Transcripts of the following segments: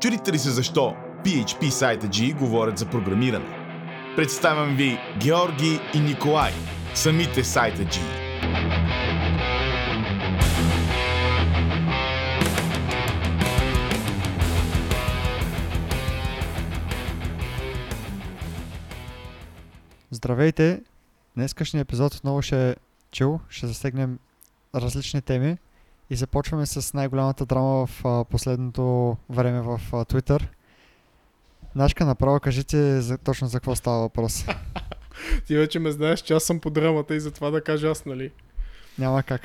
Чудите ли се защо PHP сайта G говорят за програмиране? Представям ви Георги и Николай, самите сайта G. Здравейте! Днескашният епизод отново ще е чил, ще засегнем различни теми и започваме с най-голямата драма в а, последното време в а, Twitter. Нашка, направо кажете за, точно за какво става въпрос. Ти вече ме знаеш, че аз съм по драмата и затова да кажа аз, нали? Няма как.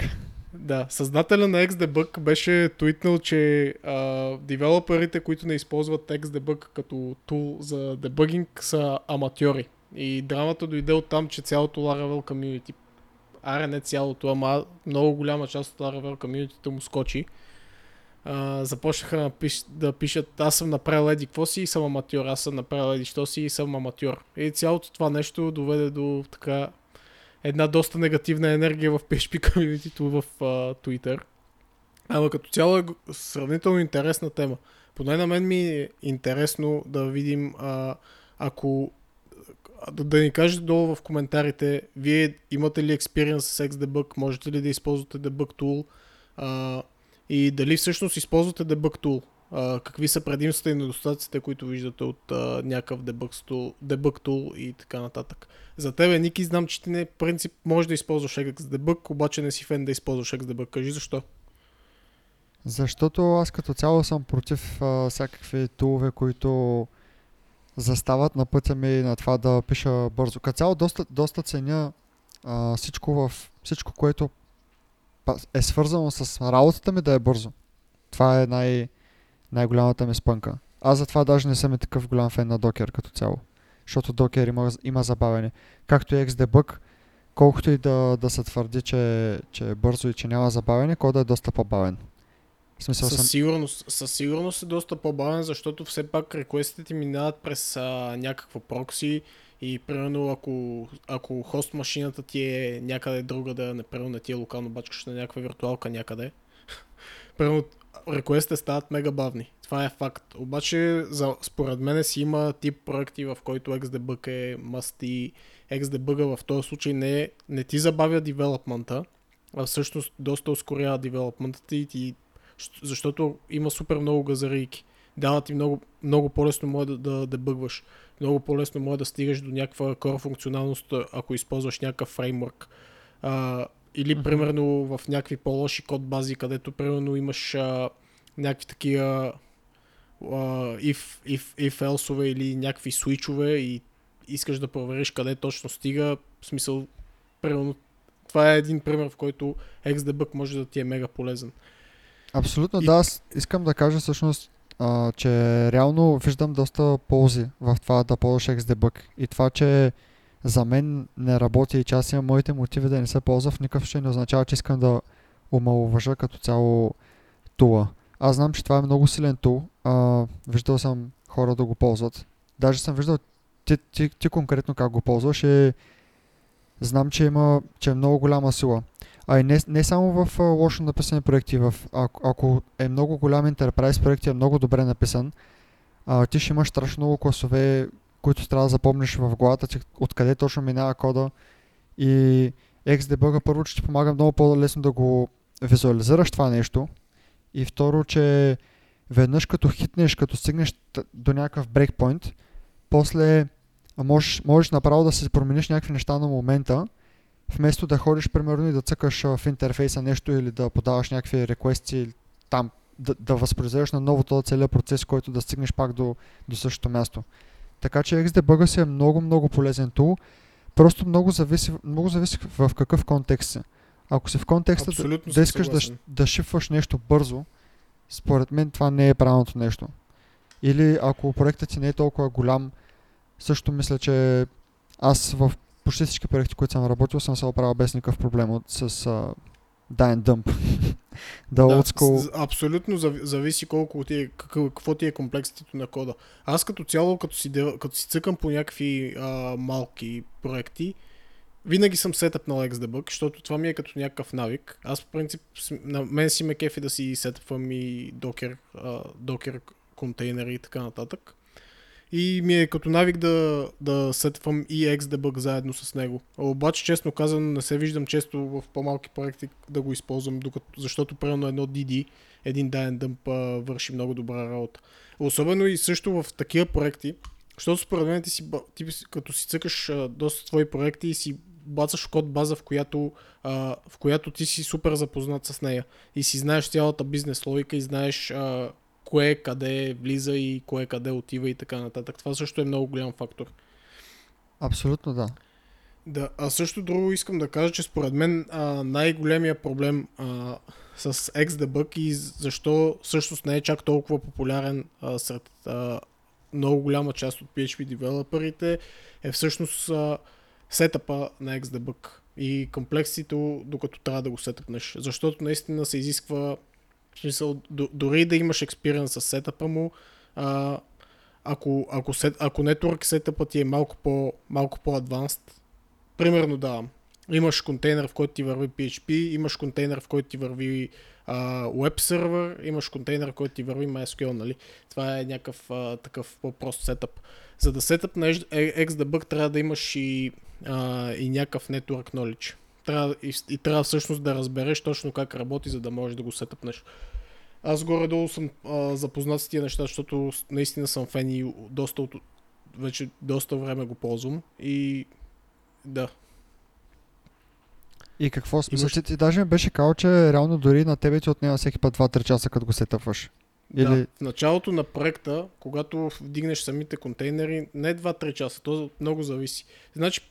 Да, създателя на XDebug беше твитнал, че а, девелоперите, които не използват XDebug като тул за дебъгинг са аматьори. И драмата дойде от там, че цялото Laravel community, аре не цялото, ама много голяма част от Laravel community му скочи. А, започнаха да, пиш, да пишат, аз съм направил еди какво си и съм аматьор, аз съм направил еди що си и съм аматьор. И цялото това нещо доведе до така една доста негативна енергия в PHP community в uh, Twitter. Ама като цяло е сравнително интересна тема. Поне на мен ми е интересно да видим а, ако да, ни кажете долу в коментарите, вие имате ли експириенс с XDebug, можете ли да използвате debug tool а, и дали всъщност използвате debug tool. А, какви са предимствата и недостатъците, които виждате от а, някакъв debug tool, debug tool и така нататък. За тебе, Ники, знам, че ти не принцип може да използваш XDebug, обаче не си фен да използваш XDebug. Кажи защо. Защото аз като цяло съм против а, всякакви тулове, които застават на пътя ми на това да пиша бързо. Като цяло доста, доста ценя а, всичко, в, всичко, което е свързано с работата ми да е бързо. Това е най- най-голямата ми спънка. Аз затова даже не съм и такъв голям фен на Docker като цяло. Защото Docker има, има забавяне. Както и XDebug, колкото и да, да се твърди, че, че е бързо и че няма забавяне, кода е доста по-бавен. Смисъл, със, съм... сигурност, със сигурност е доста по-бавен, защото все пак реквестите ти минават през а, някакво прокси и примерно ако, ако хост машината ти е някъде друга да не примерно не ти е локално бачкаш на някаква виртуалка някъде, примерно реквестите стават мега бавни. Това е факт. Обаче за, според мен си има тип проекти, в който XDebug е must и XDebug в този случай не, не ти забавя девелопмента, а всъщност доста ускорява девелопмента и ти защото има супер много газарийки. Дава ти много, много по-лесно може да, да дебъгваш. Много по-лесно може да стигаш до някаква core функционалност, ако използваш някакъв фреймворк. А, или mm-hmm. примерно в някакви по-лоши код бази, където примерно имаш а, някакви такива uh, if, if, if или някакви свичове и искаш да провериш къде точно стига. В смисъл, примерно, това е един пример, в който XDebug може да ти е мега полезен. Абсолютно, и... да. Аз искам да кажа всъщност, а, че реално виждам доста ползи в това да ползваш XDebug. И това, че за мен не работи и че аз имам моите мотиви да не се ползва в никакъв случай не означава, че искам да омалуважа като цяло тула. Аз знам, че това е много силен тул. А, виждал съм хора да го ползват. Даже съм виждал ти, ти, ти конкретно как го ползваш и знам, че има, че е много голяма сила. А и не, не само в а, лошо написани проекти, в, ако, ако е много голям enterprise проект и е много добре написан, а, ти ще имаш страшно много класове, които трябва да запомниш в главата ти, откъде точно минава кода. И XDebug първо, че ти помага много по-лесно да го визуализираш това нещо. И второ, че веднъж като хитнеш, като стигнеш до някакъв брейкпойнт, после можеш, можеш направо да се промениш някакви неща на момента вместо да ходиш примерно и да цъкаш в интерфейса нещо или да подаваш някакви реквести там да, да възпроизведеш на ново този целият процес, който да стигнеш пак до, до същото място. Така че XDebug си е много, много полезен тул. Просто много зависи, много зависи в какъв контекст си. Ако си в контекста Абсолютно да, да искаш да, да шифваш нещо бързо, според мен това не е правилното нещо. Или ако проектът ти не е толкова голям, също мисля, че аз в почти всички проекти, които съм работил, съм се оправил без никакъв проблем от, с uh, die and dump. да, school. Абсолютно зависи колко ти е, какво ти е комплекситето на кода. Аз като цяло, като си, като си цъкам по някакви а, малки проекти, винаги съм сетъпнал XDebug, защото това ми е като някакъв навик. Аз по принцип, на мен си ме кефи да си сетъпвам и uh, Docker контейнери и така нататък. И ми е като навик да, да сетвам и Xdebug заедно с него. Обаче, честно казано, не се виждам често в по-малки проекти да го използвам, докато, защото примерно едно DD, един дайен дъмп върши много добра работа. Особено и също в такива проекти, защото според мен ти, си, ти като си цъкаш доста твои проекти и си бацаш код база, в която, а, в която ти си супер запознат с нея и си знаеш цялата бизнес логика и знаеш а, кое къде влиза и кое къде отива и така нататък. Това също е много голям фактор. Абсолютно да. Да, а също друго искам да кажа, че според мен а, най-големия проблем а, с XDebug и защо всъщност не е чак толкова популярен а, сред а, много голяма част от PHP девелоперите е всъщност а, сетъпа на XDebug и комплексите, докато трябва да го сетъпнеш. Защото наистина се изисква смисъл, дори да имаш експириенс с сетъпа му, а, ако, ако, сет, ако network сетъпът ти е малко, по, малко по-адванст, примерно да, имаш контейнер, в който ти върви PHP, имаш контейнер, в който ти върви веб сервер, имаш контейнер, в който ти върви MySQL, нали? Това е някакъв а, такъв по-прост сетъп. За да сетъп на XDebug трябва да имаш и, а, и някакъв network knowledge. Трябва, и, и трябва всъщност да разбереш точно как работи, за да можеш да го сетъпнеш. Аз горе-долу съм а, запознат с тия неща, защото наистина съм фен и доста от, вече доста време го ползвам и да, и какво смисъл? Имаш... Ти, ти даже ми беше казал, че реално дори на тебе ти отнема всеки път 2-3 часа, като го сетъпваш. Или... Да, в началото на проекта, когато вдигнеш самите контейнери, не 2-3 часа, то много зависи. Значи,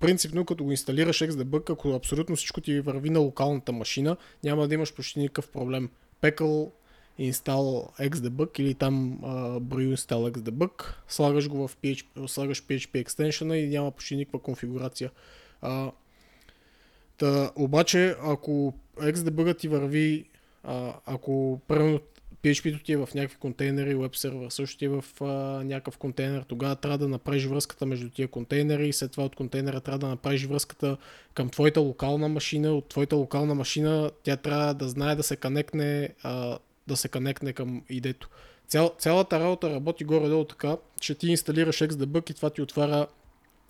принципно, като го инсталираш XDebug, ако абсолютно всичко ти върви на локалната машина, няма да имаш почти никакъв проблем. Пекъл install XDebug или там uh, brew install XDebug, слагаш го в PHP, слагаш PHP extension и няма почти никаква конфигурация. Uh, Та, обаче, ако XDebug ти върви, а, ако примерно PHP-то ти е в някакви контейнери, веб сервер също ти е в а, някакъв контейнер, тогава трябва да направиш връзката между тия контейнери и след това от контейнера трябва да направиш връзката към твоята локална машина. От твоята локална машина тя трябва да знае да се канекне, а, да се канекне към идето. Цял, цялата работа работи горе-долу така, че ти инсталираш XDebug и това ти отваря,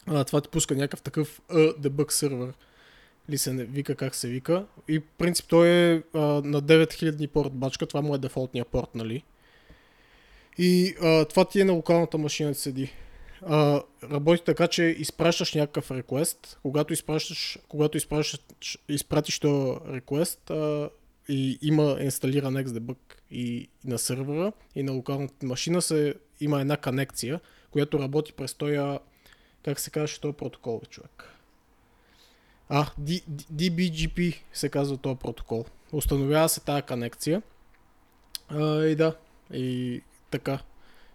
а, това ти пуска някакъв такъв debug сервер ли се вика как се вика. И принцип той е а, на 9000 порт бачка, това му е дефолтния порт, нали? И а, това ти е на локалната машина да седи. А, работи така, че изпращаш някакъв реквест. Когато изпращаш, когато изпращаш, изпратиш този реквест а, и има инсталиран XDebug и, на сервера и на локалната машина се, има една конекция, която работи през този, как се казваше този протокол, човек. А, DBGP се казва този протокол. Установява се тази конекция. А, и да, и така.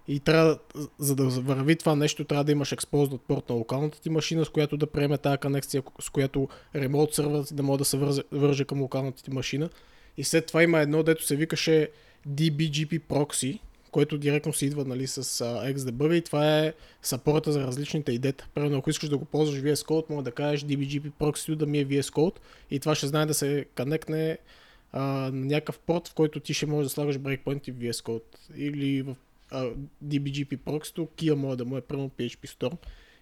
И трябва, за да върви това нещо, трябва да имаш exposed порт на локалната ти машина, с която да приеме тази конекция, с която ремонт сервер да може да се върже, върже към локалната ти машина. И след това има едно, дето се викаше DBGP Proxy, което директно си идва нали, с uh, XDebug и това е сапорта за различните идета. Примерно, ако искаш да го ползваш VS Code, може да кажеш DBGP proxy да ми е VS Code и това ще знае да се конекне на някакъв порт, в който ти ще можеш да слагаш breakpoint и VS Code. Или в uh, DBGP proxy, Kia може да му е примерно PHP Storm.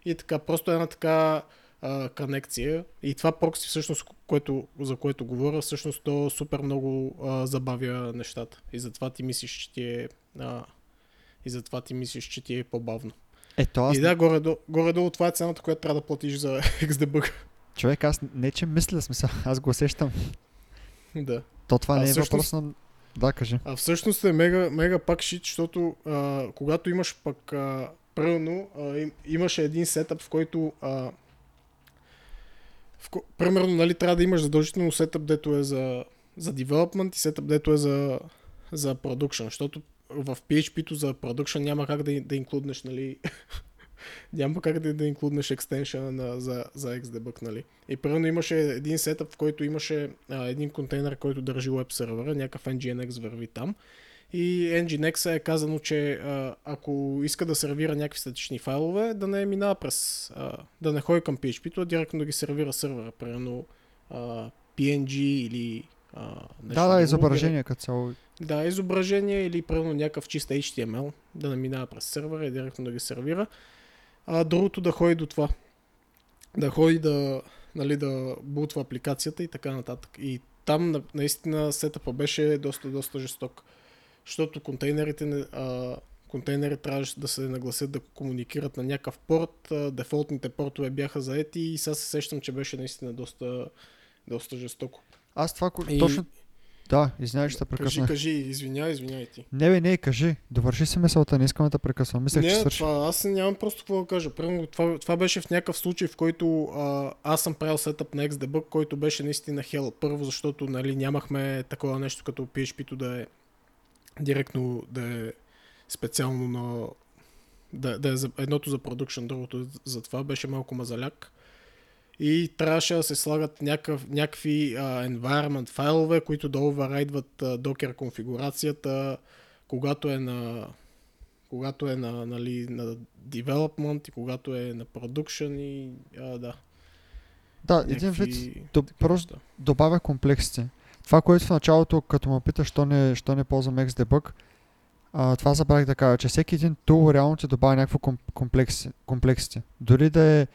И така, просто една така а, конекция. И това прокси всъщност, което, за което говоря, всъщност то супер много а, забавя нещата. И затова ти мислиш, че ти е а, и затова ти мислиш, че ти е по-бавно. Ето, аз... И да, горе-долу, горе-долу това е цената, която трябва да платиш за XDebug. Човек, аз не че мисля смисъл, аз го усещам. да. То това а не е всъщност... въпрос на... Да, кажи. А всъщност е мега, мега пак шит, защото а, когато имаш пък а, правилно, а, им, имаше един сетъп, в който а, в, примерно, нали, трябва да имаш задължително сетъп, дето е за, за development и сетъп, дето е за, за production, защото в PHP-то за production няма как да, да инклюднеш, нали, няма как да, да инклюднеш екстеншъна на, за, за XDebug, нали. И примерно имаше един сетъп, в който имаше а, един контейнер, който държи веб сервера, някакъв Nginx върви там. И Nginx е казано, че ако иска да сервира някакви статични файлове, да не минава през, да не ходи към PHP, а директно да ги сервира сервера, примерно PNG или а, нещо Да, да, изображение като цяло. Да, изображение или примерно някакъв чист HTML, да не минава през сервера и директно да ги сервира. А другото да ходи до това. Да ходи да, нали, да бутва апликацията и така нататък. И там на- наистина сетъпа беше доста, доста жесток. Защото контейнерите, не- а, контейнери трябваше да се нагласят да комуникират на някакъв порт. А, дефолтните портове бяха заети и сега се сещам, че беше наистина доста, доста жестоко. Аз това, И- точно... Да, извинявай, ще те Кажи, прекъснах. кажи, извинявай, извинявай ти. Не, бе, не, кажи. Довърши си мисълта, не искам да те прекъсвам. Мислех, че Не, свърши. това, аз нямам просто какво да кажа. Примерно, това, това беше в някакъв случай, в който а, аз съм правил сетъп на XDebug, който беше наистина хел. Първо, защото нали, нямахме такова нещо като PHP-то да е директно да е специално на да, да е за, едното за продукшн, другото за това беше малко мазаляк. И трябваше да се слагат някакъв, някакви а, environment файлове, които да оверрайдват Docker конфигурацията, когато е на когато е на, нали, на development и когато е на production и а, да. Да, един вид, до, просто добавя комплексите. Това, което в началото, като ме питаш, що не, що не ползвам XDebug, а, това забравих да кажа, че всеки един тул реално ти добавя някакво ком, комплекси, комплексите. Дори да е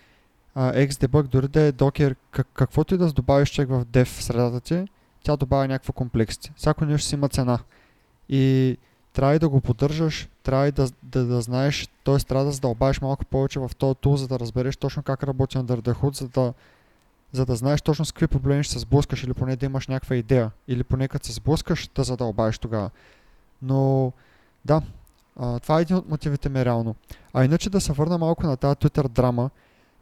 а, XDebug, дори да е Docker, как, каквото и да добавиш човек в dev средата ти, тя добавя някакво комплексите. Всяко нещо си има цена. И трябва и да го поддържаш, трябва и да, да, да знаеш, т.е. трябва да задълбаеш малко повече в този тул, за да разбереш точно как работи Under the Hood, за да, за да знаеш точно с какви проблеми ще се сблъскаш или поне да имаш някаква идея. Или поне като се сблъскаш да задълбаеш тогава. Но да, а, това е един от мотивите ми реално. А иначе да се върна малко на тази Twitter драма.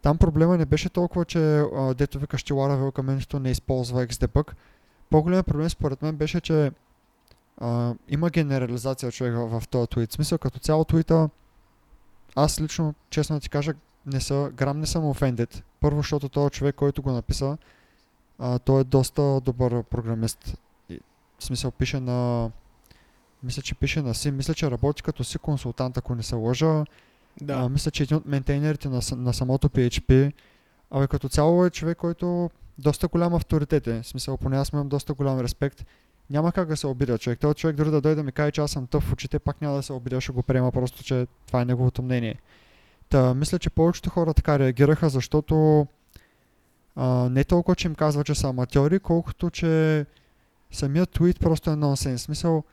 Там проблема не беше толкова, че а, дето викаш, че Laravel Community не използва XDebug. По-големият проблем според мен беше, че а, има генерализация човек в, в този твит. Смисъл като цяло твита, аз лично, честно да ти кажа, не са, грам не съм offended. Първо, защото този човек, който го написа, а, той е доста добър програмист. И, в смисъл пише на... Мисля, че пише на си. Мисля, че работи като си консултант, ако не се лъжа. Да. А, мисля, че един от ментейнерите на, на самото PHP. Абе, като цяло е човек, който доста голям авторитет е. В смисъл, поне аз имам доста голям респект. Няма как да се обидя човек. Този човек дори да дойде да ми каже, че аз съм тъв в очите, пак няма да се обидя, ще го приема просто, че това е неговото мнение. Та, мисля, че повечето хора така реагираха, защото а, не толкова, че им казва, че са аматьори, колкото, че самият твит просто е нонсенс. Смисъл,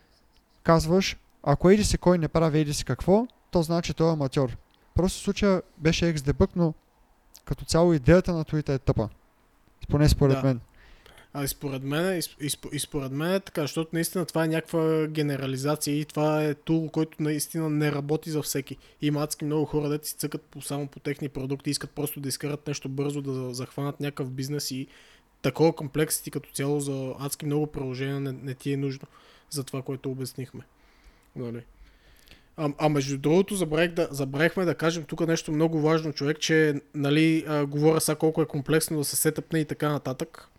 казваш, ако еди си кой не прави еди си какво, то значи той е аматьор. Просто случая беше XDebug, но като цяло идеята на твита е тъпа. Поне според Да. мен. А и според мен, и, и, сп- и според мен е така, защото наистина това е някаква генерализация и това е тул, който наистина не работи за всеки. Има адски много хора, дето си цъкат по, само по техни продукти, искат просто да изкарат нещо бързо, да захванат някакъв бизнес и такова комплексити като цяло за адски много приложения не, не ти е нужно за това, което обяснихме. Нали? А, а между другото, забравих да, забравихме да кажем тук нещо много важно, човек, че нали, а, говоря сега колко е комплексно да се сетъпне и така нататък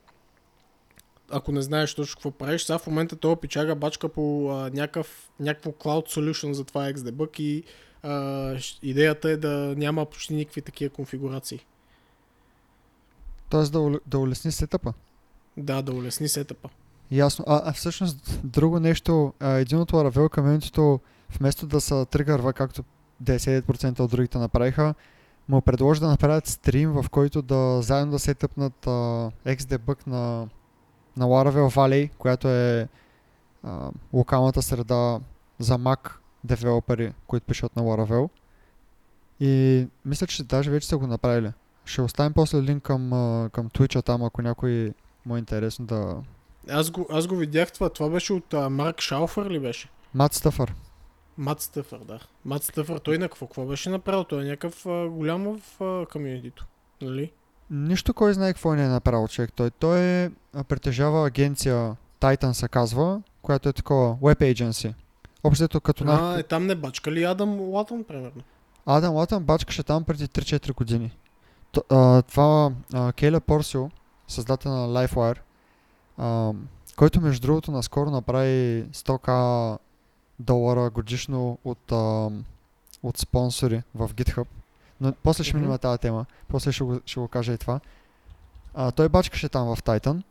ако не знаеш точно какво правиш, сега в момента това пичага бачка по а, някакъв, някакво cloud solution за това XDebug и а, идеята е да няма почти никакви такива конфигурации. Тоест да, да улесни сетъпа. Да, да улесни сетъпа. Ясно. А, а всъщност друго нещо, а, един от Laravel комьюнитито, вместо да се тригърва, както 99% от другите направиха, му предложи да направят стрим, в който да заедно да се тъпнат а, на, на Laravel Valley, която е а, локалната среда за Mac девелопери, които пишат на Laravel. И мисля, че даже вече са го направили. Ще оставим после линк към, към Twitch там, ако някой му е интересно да, Аз го, аз го видях това. Това беше от а, Марк Шауфър ли беше? Мат Стъфър. Мат Стъфър, да. Мат Стъфър, той на какво? Какво беше направил? Той е някакъв а, голям в а, комьюнитито. Нали? Нищо кой знае какво не е направил човек. Той, той е, а, притежава агенция Titan се казва, която е такова Web Agency. Общото като А, на е там не бачка ли Адам Латън, примерно? Адам Латън бачкаше там преди 3-4 години. Т, а, това а, Кейля Порсио, създател на LifeWire, а, който между другото наскоро направи 100к долара годишно от, а, от спонсори в GitHub. Но после ще Мгм. минем на тази тема. После ще го, ще го кажа и това. А, той бачкаше там в Titan.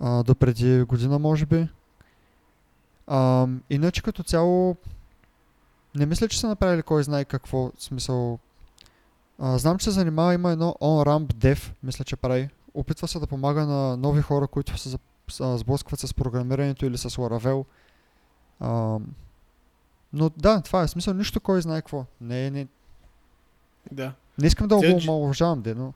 А, до преди година може би. А, иначе като цяло не мисля, че са направили кой знае какво смисъл. А, знам, че се занимава, има едно on-ramp dev, мисля, че прави. Опитва се да помага на нови хора, които се сблъскват с програмирането или с Laravel. А, но да, това е смисъл, нищо кой знае какво. Не, не, Да. не искам да го омалуважавам, де, но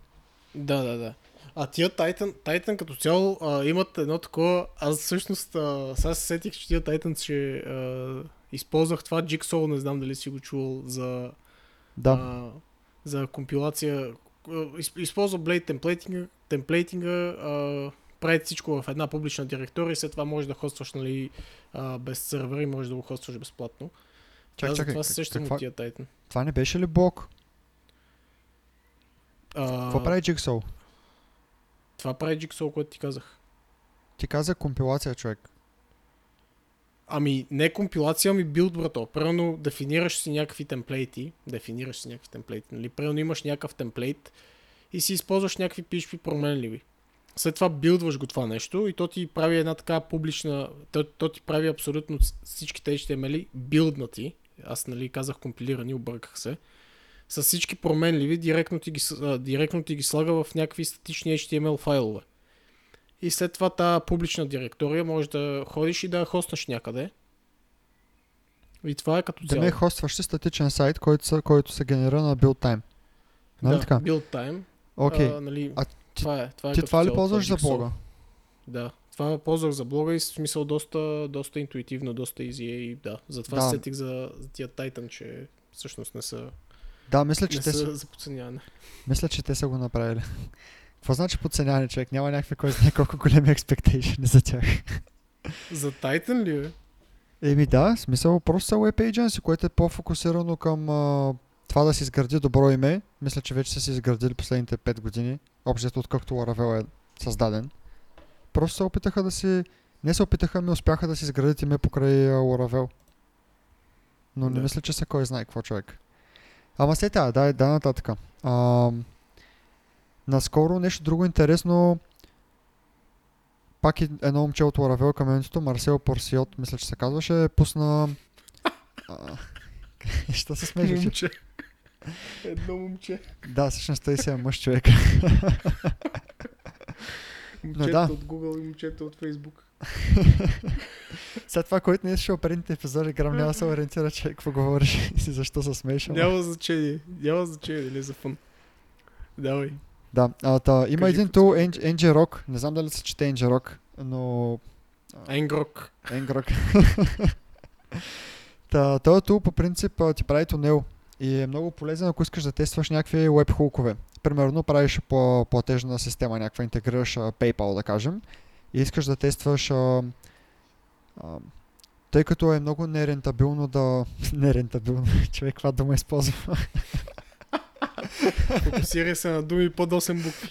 Да, да, да. А тия Titan, Titan като цяло а, имат едно такова... Аз всъщност а, сега се сетих, че тия Titan ще а, използвах това Jigsaw, не знам дали си го чувал за, да. а, за компилация. Използва Blade темплейтинга, темплейтинга а, прави всичко в една публична директория и след това можеш да хостваш нали, а, без сървър и можеш да го хостваш безплатно. Аз чакай, затова се сещам от тия Titan. Това не беше ли блок? А, Какво прави Jigsaw? Това прави Jigsaw, което ти казах. Ти каза компилация, човек. Ами, не компилация, ами билд, брато. Примерно дефинираш си някакви темплейти, дефинираш си някакви темплейти, нали? Примерно имаш някакъв темплейт и си използваш някакви PHP променливи. След това билдваш го това нещо и то ти прави една така публична, то, то ти прави абсолютно всичките HTML билднати. Аз нали казах компилирани, обърках се. С всички променливи директно ти ги, директно ти ги слага в някакви статични HTML файлове. И след това тази публична директория може да ходиш и да я хоснеш някъде. И това е като Да цяло. не хостваш си статичен сайт, който, се, който се генерира на build time. Нали да, така? build time. Окей. А, нали, А това е, това е Ти това ли ползваш за блога? Да. Това ползвах за блога и в смисъл доста, доста интуитивно, доста изи е и да. Затова Да. да. сетих за, за тия Titan, че всъщност не са, Да, мисля, че не те са, за подценяване. мисля, че те са го направили. Какво значи подценяване, човек? Няма някакви кой знае колко големи expectation за тях. За Titan ли е? Еми да, смисъл просто са web agency, което е по-фокусирано към а, това да си изгради добро име. Мисля, че вече са си изградили последните 5 години, общо откакто Laravel е създаден. Просто се опитаха да си... Не се опитаха, ми успяха да си изградят име покрай Laravel. Но не Да. мисля, че са кой знае какво човек. Ама след това, да, да, нататък. А, наскоро нещо друго интересно. Пак едно момче от Laravel комьюнитито, Марсел Порсиот, мисля, че се казваше, пусна... А, Що се смееш? че? Момче. Едно момче. Да, всъщност той си е мъж човек. Момчето да. от Google и момчето от Facebook. След това, който не е слушал предните епизоди, Грам няма да се ориентира, че какво говориш и защо се смееш. ама- Няма значение. Няма значение дали е за фън. Давай. Да, а, та, има Кажи един тул, Ng- Ngrok, не знам дали се чете Ngrok, но Енгрок. Ngrok. Та, този тул по принцип ти прави тунел и е много полезен, ако искаш да тестваш някакви веб хукове. Примерно правиш по платежна система, някаква интегрираш PayPal, да кажем, и искаш да тестваш а, а, тъй като е много нерентабилно да... нерентабилно, човек, каква дума използва? Фокусирай се на думи под 8 букви.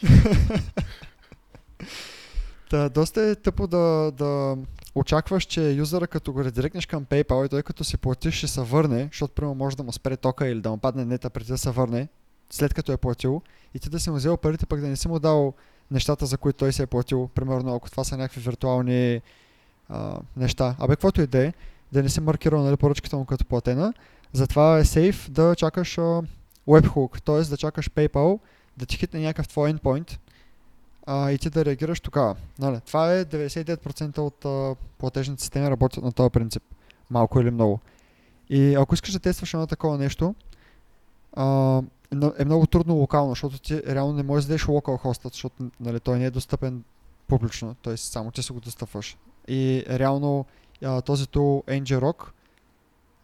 Та, доста е тъпо да, да очакваш, че юзера като го редиректнеш към PayPal и той като си платиш ще се върне, защото примерно може да му спре тока или да му падне нета преди да се върне, след като е платил и ти да си му взел парите, пък да не си му дал нещата, за които той се е платил, примерно ако това са някакви виртуални а, неща. Абе, каквото и да е, да не си маркирал нали, поръчката му като платена, затова е сейф да чакаш а, webhook, т.е. да чакаш PayPal да ти хитне някакъв твой endpoint а, и ти да реагираш тогава. Нали, това е 99% от а, платежните системи работят на този принцип. Малко или много. И ако искаш да тестваш едно такова нещо, а, е много трудно локално, защото ти реално не можеш да дадеш локал хостът, защото нали, той не е достъпен публично, т.е. само ти си го достъпваш. И реално а, този тул ngrok,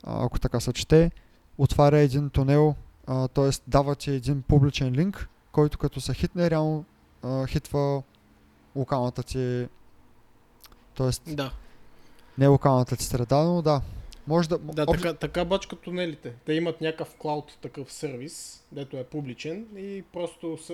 а, ако така се чете, отваря един тунел, т.е. дава ти един публичен линк, който като се хитне, реално а, хитва локалната ти, т.е. Да. не локалната ти среда, но да. Може да... Да, така, така бачка тунелите. Те имат някакъв клауд, такъв сервис, дето е публичен и просто с,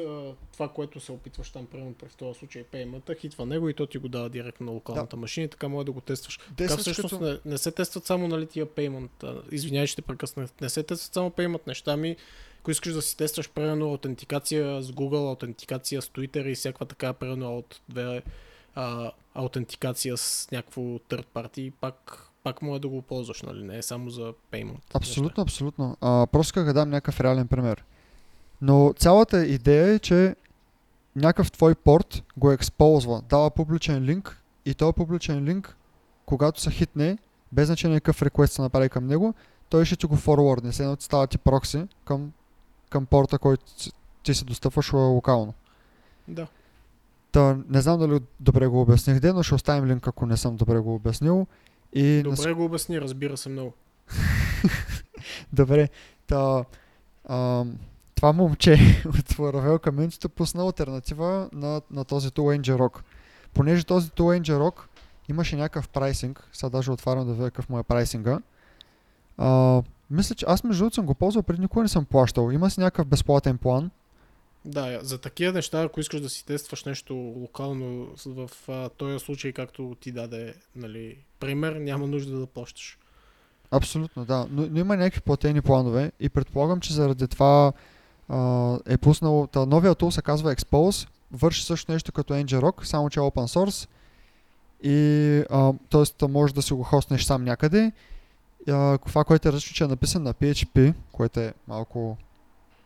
това, което се опитваш там, примерно при в този случай payment хитва него и то ти го дава директно на локалната машина и така може да го тестваш. Така всъщност като- не, не, се тестват само нали, тия payment. Извинявай, ще прекъснах. Не се тестват само payment неща, ми ако искаш да си тестваш примерно аутентикация с Google, аутентикация с Twitter и всякаква така, примерно от две а, аутентикация с някакво third party, пак пак може да го ползваш, нали? Не е само за payment. Абсолютно, абсолютно. А, просто как да дам някакъв реален пример. Но цялата идея е, че някакъв твой порт го ексползва, дава публичен линк и този публичен линк, когато се хитне, без значение какъв реквест се направи към него, той ще ти го форвардне, след ти става ти прокси към, към порта, който ти- ти се достъпваш локално. Да. Та, не знам дали добре го обясних, де, но ще оставим линк, ако не съм добре го обяснил. И Добре го обясни, разбира се много. Добре, та, ам, това момче от Laravel Community пусна альтернатива на, на този Tool Ngrok. Понеже този Tool Ngrok имаше някакъв прайсинг, сега даже отварям да видя какъв му е прайсинга. А, мисля, че аз между другото съм го ползвал, преди никога не съм плащал. Има си някакъв безплатен план. Да, за такива неща, ако искаш да си тестваш нещо локално в а, този случай, както ти даде нали, пример, няма нужда да плащаш. Абсолютно, да. Но, но има някакви платени планове и предполагам, че заради това а, е пуснал. Та, новия тул се казва Expose, върши също нещо като Ngrok, само че е open source. И а, т.е. може да си го хостнеш сам някъде. А, това, което е различно, че е написан на PHP, което е малко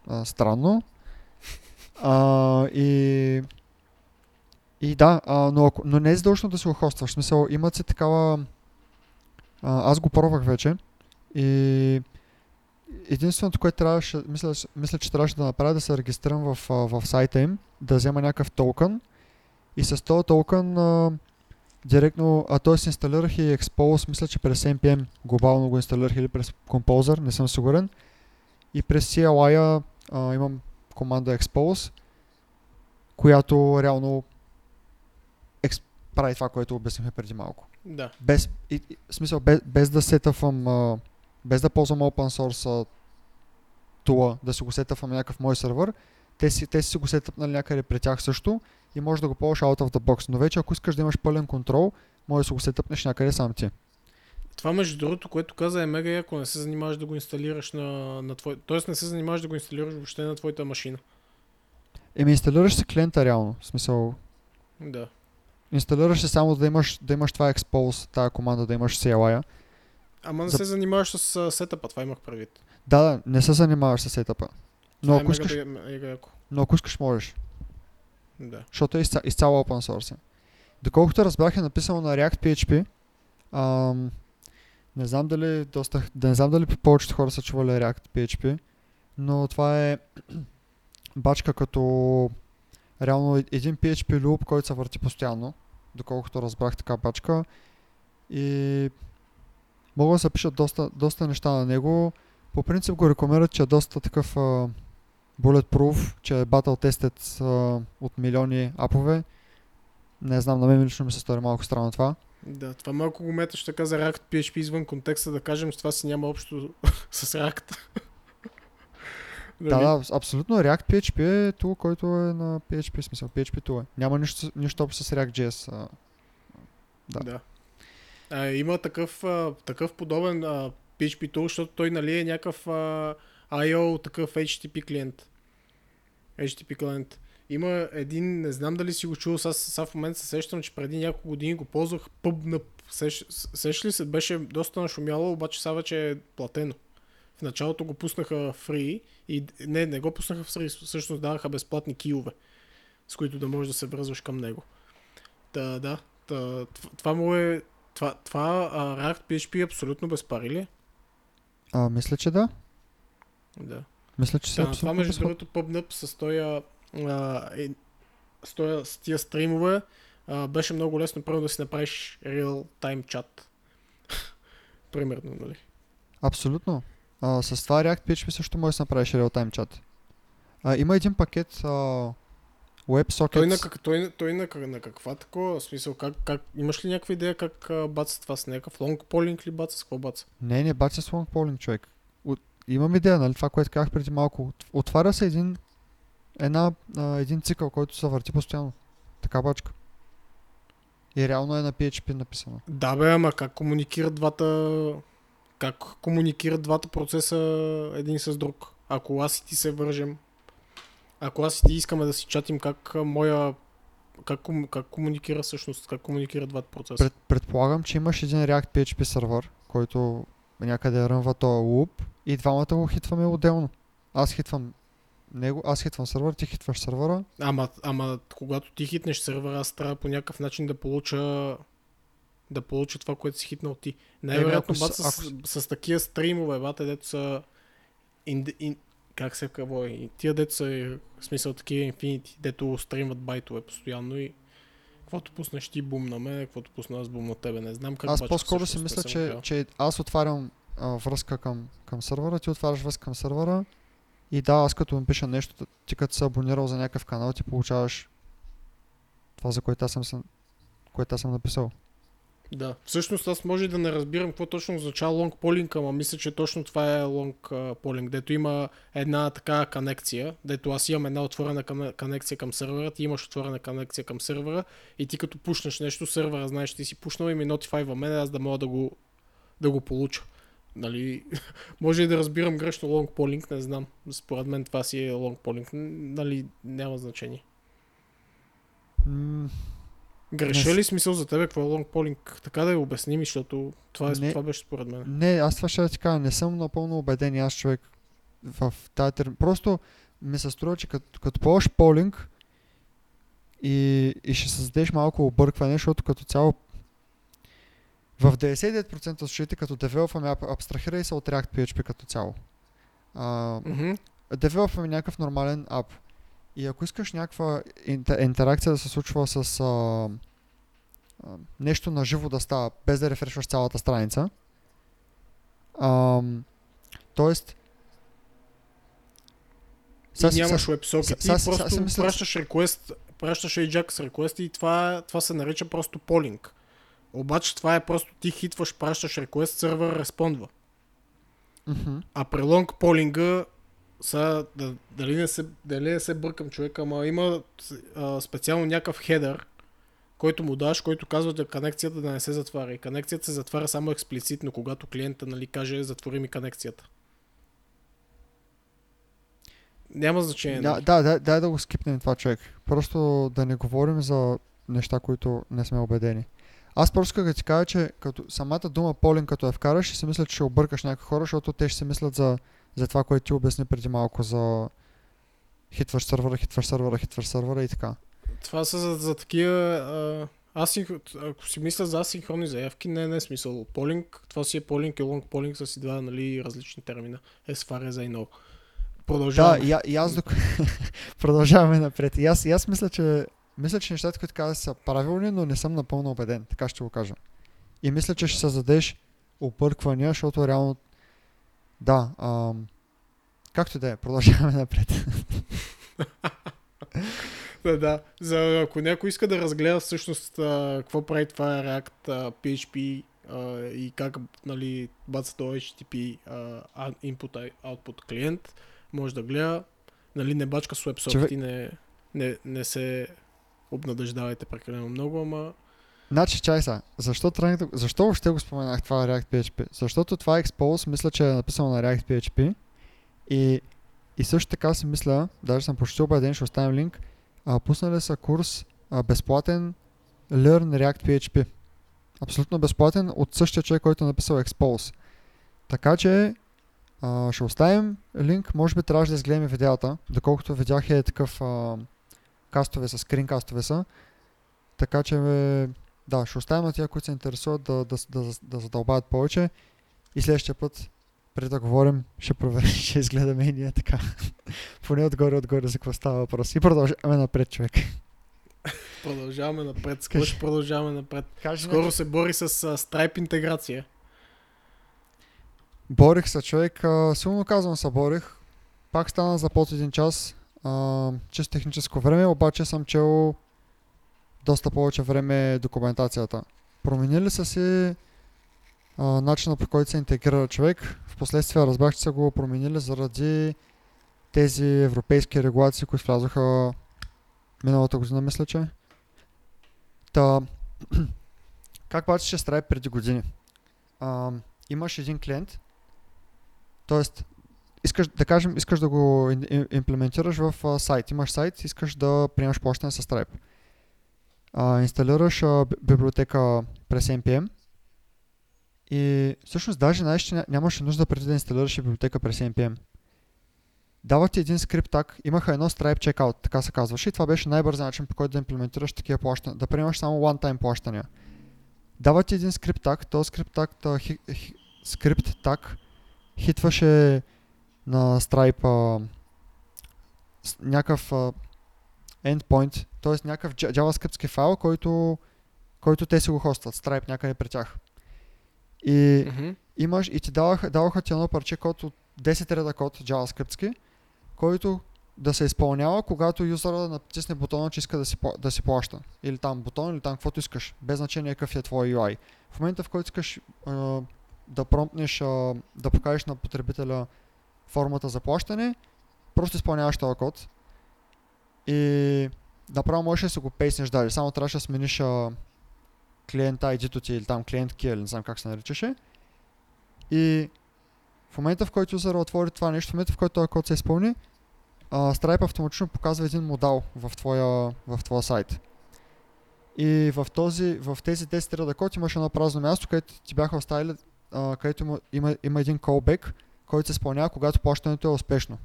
а, странно. А, и и да, а, но, но не е задължително да си го хостваш. В смисъл, имат си такава а, аз го пробвах вече и единственото, което трябваше, мисля, мисля, че трябваше да направя е да се регистрирам в, в сайта им, да взема някакъв токен и с този токен а, директно, а т.е. инсталирах и Expose, мисля, че през NPM глобално го инсталирах или през Composer, не съм сигурен. И през CLI а, имам команда Expose, която реално екс, прави това, което обяснихме преди малко Да. без, и, и, в смисъл, без, без да сетъвам, а, без да ползвам open source тула, да си го сетъвам на някакъв мой сервер, те си, те си го сетъпнали някъде при тях също и можеш да го ползваш out of the box. Но вече ако искаш да имаш пълен контрол, може да си го сетъпнеш някъде сам ти. Това между другото, което каза е мега яко, не се занимаваш да го инсталираш на, на твой... Тоест не се занимаваш да го инсталираш въобще на твоята машина. Еми инсталираш си клиента реално. В смисъл, Да. инсталираш си само да имаш, да имаш това expose, тази команда, да имаш CLI. Ама не За- се занимаваш с а, сетъпа, това имах предвид. Да, да, не се занимаваш с сетъпа. Но е ако, мега, искаш, яко. но ако искаш, можеш. Да. защото е изця, изцяло open source. Доколкото разбрах е написано на React PHP, ам, не знам дали доста, да не знам дали повечето хора са чували React PHP, но това е бачка като реално един PHP loop, който се върти постоянно, доколкото разбрах така бачка и могат да се пишат доста, доста неща на него. По принцип го рекламират, че е доста такъв а, bulletproof, че е battle tested от милиони апове. Не знам, на мен лично ми се стори малко странно това. Да, това малко го меташ така за React PHP извън контекста, да кажем, с това си няма общо с React. Да, да, абсолютно. React PHP е тул, който е на PHP, смисъл PHP тул е. Няма нищо, нищо общо с React.js. А, да. да. А, има такъв, а, такъв подобен а, PHP tool, защото той нали е някакъв а, IO, такъв HTTP клиент. HTTP клиент. Има един, не знам дали си го чул, сега, сега в момента се сещам, че преди няколко години го ползвах PubNub. Сеш, сеш ли се? Беше доста нашумяло, обаче сега вече е платено. В началото го пуснаха free и не, не го пуснаха в free, всъщност даваха безплатни киове, с които да можеш да се връзваш към него. Да, да. Та, това, му е това, това а, React PHP е абсолютно без пари ли? а, мисля, че да. Да. Мисля, че си Да, това между другото PubNub с тоя, а, е, с, тия стримове а, беше много лесно първо да си направиш real time chat. Примерно, нали? Абсолютно. А, с това React PHP също можеш да направиш real-time chat. А, има един пакет а, WebSockets. Той на, как, той, той на, на каква такова? В смисъл, как, как, имаш ли някаква идея как а, баца това с някакъв long polling ли баца? С какво баца? Не, не бача с long polling, човек. От, имам идея, нали, това, което казах преди малко. От- Отваря се един, една, а, един цикъл, който се върти постоянно. Така бачка. И реално е на PHP написано. Да бе, ама как комуникират двата... Как комуникират двата процеса един с друг? Ако аз и ти се вържем, ако аз и ти искаме да си чатим как моя как, как комуникира всъщност, как комуникира двата процеса? Пред, предполагам, че имаш един React PHP сервер, който някъде рънва този луп и двамата го хитваме отделно. Аз хитвам него, аз хитвам сервер, ти хитваш сервера. Ама, ама когато ти хитнеш сервера, аз трябва по някакъв начин да получа да получа това, което си хитнал ти. Най-вероятно, ако бат, с- с, с, такива стримове, бате, дето са ин, ин, как се казва, тия дето са, е, в смисъл такива Infinity, дето стримват байтове постоянно и каквото пуснеш ти бум на мен, каквото пусна аз бум на тебе, не знам как аз обаче по-скоро си мисля, че, че аз отварям а, връзка към, към сервера, ти отваряш връзка към сервера и да, аз като ми пиша нещо, ти като се абонирал за някакъв канал, ти получаваш това, за което аз съм, което аз съм написал. Да, всъщност аз може да не разбирам какво точно означава long polling, ама мисля, че точно това е а, polling, дето има една така конекция, дето аз имам една отворена конекция към сервера, ти имаш отворена конекция към сервера и ти като пушнеш нещо, сервера знаеш, ти си пушнал и ми нотифайва мен, аз да мога да го, да го получа. Нали, може и да разбирам грешно long polling, не знам. Според мен това си е polling. Н- Нали, няма значение. М, Греша Не ли смисъл за тебе какво е long polling? Така да я обясним, защото това, е, Не. това беше според мен. Не, аз това ще да ти кажа, не съм напълно убеден аз човек в тази термин. Просто ми се струва, че като, като полинг и, и ще създадеш малко объркване, защото като цяло в 99% от случаите като девелопваме, абстрахирай се от React PHP като цяло. А, Мгм. девелопваме някакъв нормален ап. И ако искаш някаква инте- интеракция да се случва с а, а, нещо на живо да става, без да рефрешваш цялата страница, ам, тоест И Сега си- нямаш WebSocket. сега сега просто пращаш реквест, пращаш Ajax request и това, това се нарича просто полинг. Обаче това е просто ти хитваш, пращаш реквест, сервер респондва. Мгм. А при лонг полинга са, да, дали, не се, дали не се бъркам човека, ама има а, специално някакъв хедър, който му даш, който казва да конекцията да не се затваря. И конекцията се затваря само експлицитно, когато клиента нали, каже затвори ми конекцията. Няма значение. Да, нали? да, да, дай да го скипнем това човек. Просто да не говорим за неща, които не сме убедени. Аз просто исках да ти кажа, че като самата дума полинг, като я вкараш, ще си мисля, че ще объркаш някакви хора, защото те ще си мислят за, за това, което ти обясни преди малко, за хитваш сървъра, хитваш сървъра, хитваш сървъра и така. Това са за, за такива... А, асинх... Ако си мисля за асинхронни заявки, не, не е смисъл. Полинг, това си е полинг и лонг полинг са си два нали, различни термина. As far as I know. Да, Продължаваме. и, а- и аз док... продължаваме напред. И аз, и аз мисля, че мисля, че нещата, които казах, са правилни, но не съм напълно убеден. Така ще го кажа. И мисля, че ще създадеш обърквания, защото реално... Да, ам... както да е, продължаваме напред. Да, да. За, ако някой иска да разгледа всъщност а, какво прави това React а, PHP а, и как нали, баца до HTTP а, input output клиент, може да гледа. Нали, не бачка с WebSocket Човек- и не, не, не се обнадеждавайте прекалено много, ама Значи, чай сега, защо, тръгнах да... защо въобще го споменах това React PHP? Защото това Expose мисля, че е написано на React PHP и, и също така си мисля, даже съм почти убеден, ще оставим линк, а, пуснали са курс а, безплатен Learn React PHP. Абсолютно безплатен от същия човек, който е написал Expose. Така че а, ще оставим линк, може би трябваше да изгледаме видеята, доколкото видях е такъв а, кастове са, скринкастове са. Така че да, ще оставим на тия, които се интересуват да, да, да, да задълбават повече и следващия път, преди да говорим, ще проверим, ще изгледаме и ние така. Поне отгоре-отгоре за какво става въпрос. И продължаваме напред, човек. продължаваме напред. С какво ще продължаваме напред? Кажи Скоро се бори с а, Stripe интеграция. Борих се, човек. А, силно казвам се борих. Пак стана за под един час. А, чисто техническо време, обаче съм чел доста повече време документацията. Променили са си а, начина по който се интегрира човек. Впоследствие разбрах, че са го променили заради тези европейски регулации, които влязоха миналата година, мисля, че. Та, как обаче ще страви преди години? А, имаш един клиент, Тоест, искаш да кажем, искаш да го имплементираш в сайт. Имаш сайт, искаш да приемаш плащане с Stripe. а, инсталираш а, би- библиотека през NPM и всъщност даже знаеш, че ня- нямаше нужда преди да инсталираш библиотека през NPM. Дава ти един скрипт так, имаха едно Stripe Checkout, така се казваше, и това беше най-бърз начин по който да имплементираш такива плащания, да приемаш само one-time плащания. Дава ти един скрипт так, този скрипт так, скрипт так хитваше на Stripe а, някакъв а, endpoint, т.е. някакъв JavaScript файл, който, който те си го хостват, Stripe някъде при тях. И Мгм. имаш и ти даваха, даваха ти едно парче код от 10 реда код JavaScript, който да се изпълнява, когато юзера натисне бутона, че иска да си, да си плаща. Или там бутон, или там каквото искаш. Без значение какъв е твой UI. В момента, в който искаш а, да промпнеш, а, да покажеш на потребителя формата за плащане, просто изпълняваш този код и направо можеш да си го пейснеш дали. Само трябваше да смениш а, клиент ID-то ти или там клиент key, или не знам как се наричаше. И в момента, в който юзера отвори това нещо, в момента, в който този код се изпълни, а, Stripe автоматично показва един модал в твоя, в твоя сайт. И в, този, в тези 10 реда код имаш едно празно място, където ти бяха оставили, а, където има, има, има един callback, който се изпълнява, когато плащането е успешно.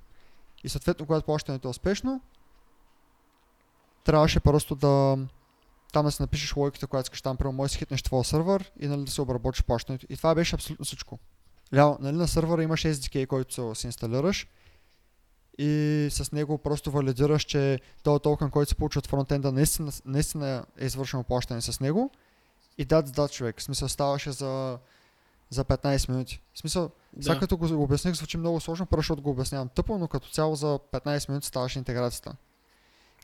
И съответно, когато плащането е успешно, трябваше просто да там да си напишеш логиката, която искаш там, примерно можеш да си хитнеш твоя сървър и нали, да се обработиш плащането. И това беше абсолютно всичко. Ляво, нали, на сървъра имаш SDK, който си инсталираш и с него просто валидираш, че този токен, който се получи от фронтенда, наистина, наистина е извършено плащане с него. И that's that човек. В смисъл ставаше за, за 15 минути. В смисъл, Да. сега като го обясних, звучи много сложно, първо защото го обяснявам тъпо, но като цяло за 15 минути ставаше интеграцията.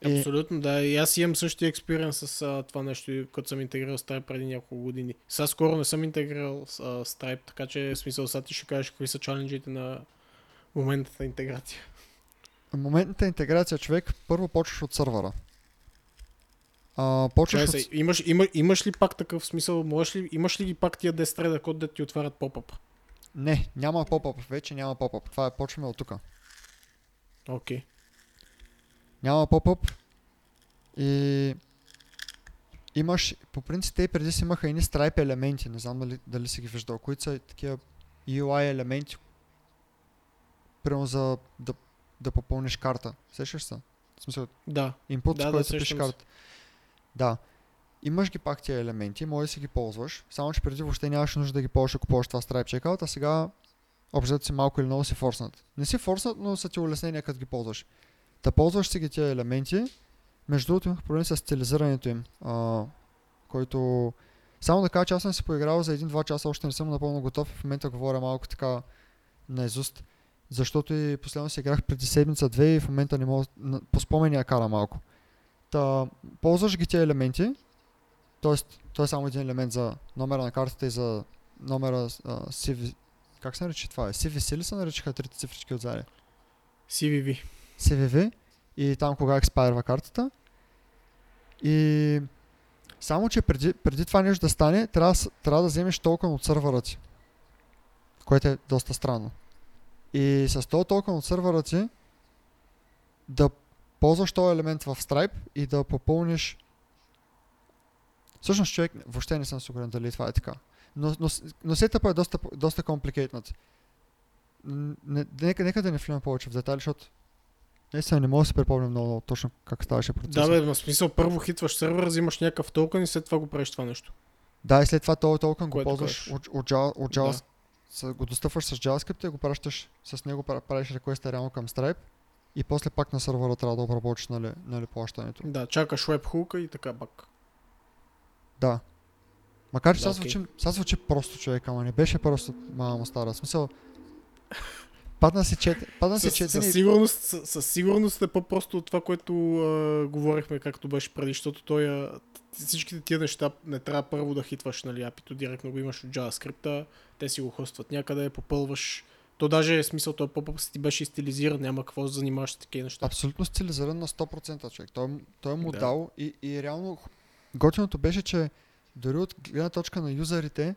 И- Абсолютно, да. И аз имам същия експириенс с а, това нещо, като съм интегрирал Stripe преди няколко години. Сега скоро не съм интегрирал с, а, Stripe, така че в смисъл сега ти ще кажеш какви са чаленджите на моментната интеграция. Моментната интеграция, човек, първо почваш от сървъра. А, почваш Чай от... се, имаш, има, имаш ли пак такъв смисъл? Можеш ли, имаш ли ги пак тия 10 реда код да ти отварят поп-ап? Не, няма поп-ап, вече няма поп-ап. Това е, почваме от тук. Окей. Няма поп-ап и имаш, по принцип те преди си имаха едни Stripe елементи, не знам дали, дали си ги виждал, които са такива UI елементи, примерно за да, да попълниш карта. Сещаш се? В смисъл, Да. Input, Да, да, който се пише сещам се. Да. Имаш ги пак тия елементи, може да си ги ползваш, само че преди въобще нямаше нужда да ги ползваш, ако ползваш това Stripe Checkout, а сега общо си малко или много си форснат. Не си форснат, но са ти улеснения, като ги ползваш. Да ползваш си ги тия елементи. Между другото имах проблем с стилизирането им, а, който... Само да кажа, че аз съм си поиграл за един-два часа, още не съм напълно готов и в момента говоря малко така наизуст. Защото и последно си играх преди седмица-две и в момента не мога, на- по спомени я кара малко. Та, ползваш ги тия елементи, т.е. той е само един елемент за номера на картата и за номера а, CV, как се нарича това? е? CVC ли се наричаха трите цифрички отзади? CVV. CVV и там кога експайрва картата. И само, че преди, преди това нещо да стане, трябва, трябва да вземеш токен от сървъра ти. Което е доста странно. И с този токен от сървъра ти да ползваш този елемент в Stripe и да попълниш Всъщност човек, въобще не съм сигурен дали това е така. Но, но, но сетъпът е доста, доста Не, нека, нека да не влизам повече в детайли, защото наистина не мога да се припомня много точно как ставаше процесът. Да, бе, в смисъл първо хитваш сервер, взимаш някакъв токен и след това го правиш това нещо. Да, и след това този токен го ползваш от, от, Java, от Да. С- го достъпваш с JavaScript и го пращаш с него, пра- правиш реквеста реално към Stripe и после пак на сървъра трябва да обработиш нали, нали плащането. Да, чакаш webhook и така бак. Да. Макар че Да, сега окей. звучи, сега звучи просто човек, ама не беше просто мама му стара. В смисъл, падна си чет, падна си четене със, сигурност, със, със сигурност е по-просто от това, което а, говорихме както беше преди, защото той, а, всичките тия неща не трябва първо да хитваш нали, апито, директно го имаш от JavaScript, те си го хостват някъде, попълваш. То даже е смисъл, този поп си ти беше стилизиран, няма какво да занимаваш с такива неща. абсолютно стилизиран на 100% човек. Той, той е му дал и, и реално готиното беше, че дори от гледна точка на юзерите,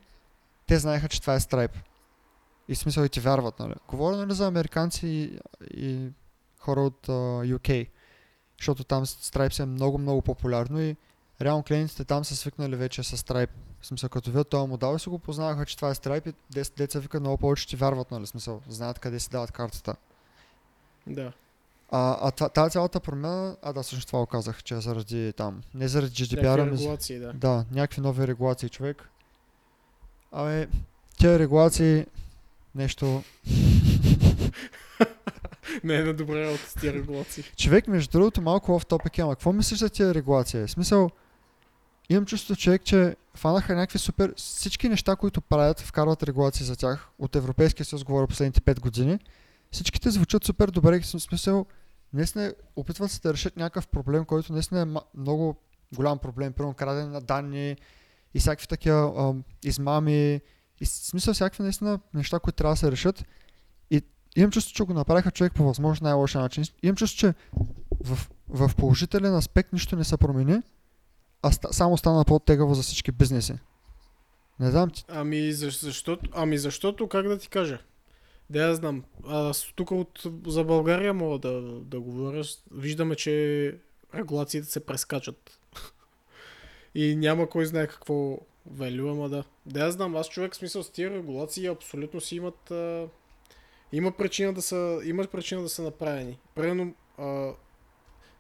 те знаеха, че това е Stripe. И в смисъл и ти вярват, нали? Говоря нали, за американци и, и хора от uh, UK. Защото там Stripe е много, много популярно и реално клиентите там са свикнали вече с Stripe. В смисъл, като видят този модел и си го познаваха, че това е Stripe и деца викат много повече ти вярват, нали? Смисъл, знаят къде си дават картата. Да. А, а та- тази цялата промяна, а да, всъщност това го казах, че е заради там, не заради GDPR, ами регулации, да. да, някакви нови регулации, човек. Абе, тези регулации, нещо... Не е на добра работа с тия регулации. Човек, между другото, малко в топик ама какво мислиш за тия регулации? В смисъл, имам чувство, човек, че фанаха някакви супер... Всички неща, които правят, вкарват регулации за тях. От Европейския съюз говоря последните 5 години. Всичките звучат супер добре. В смисъл, наистина опитват се да решат някакъв проблем, който наистина е много голям проблем. Примерно крадене на данни и всякакви такива ам, измами. И смисъл всякакви наистина неща, които трябва да се решат. И имам чувство, че го направиха човек по възможно най-лошия начин. Имам чувство, че в, в положителен аспект нищо не се промени, а само стана по-тегаво за всички бизнеси. Не знам, ти- Ами, за, защото, ами защото, как да ти кажа? Да я знам. Аз тук от, за България мога да, да говоря. Виждаме, че регулациите се прескачат. И няма кой знае какво велю, ама да. Да я знам, аз човек смисъл с тия регулации абсолютно си имат... А, има причина да са, има причина да са направени. Примерно,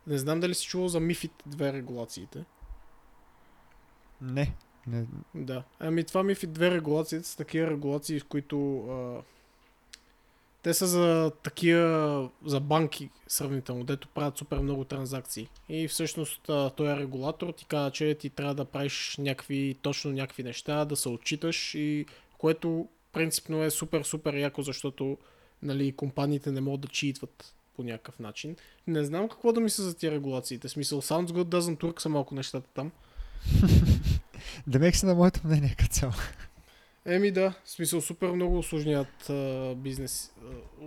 не знам дали си чувал за MIFID 2 регулациите. Не. не. Да. Ами това ми в две регулациите са такива регулации, в които а, те са за такива, за банки сравнително, дето правят супер много транзакции. И всъщност той е регулатор, ти казва, че ти трябва да правиш някакви, точно някакви неща, да се отчиташ и което принципно е супер, супер яко, защото нали, компаниите не могат да читват по някакъв начин. Не знам какво да мисля за тия регулациите. Смисъл, sounds good, doesn't work са малко нещата там. Демек си на моето мнение като цяло. Еми да, в смисъл супер много осложняват бизнес а,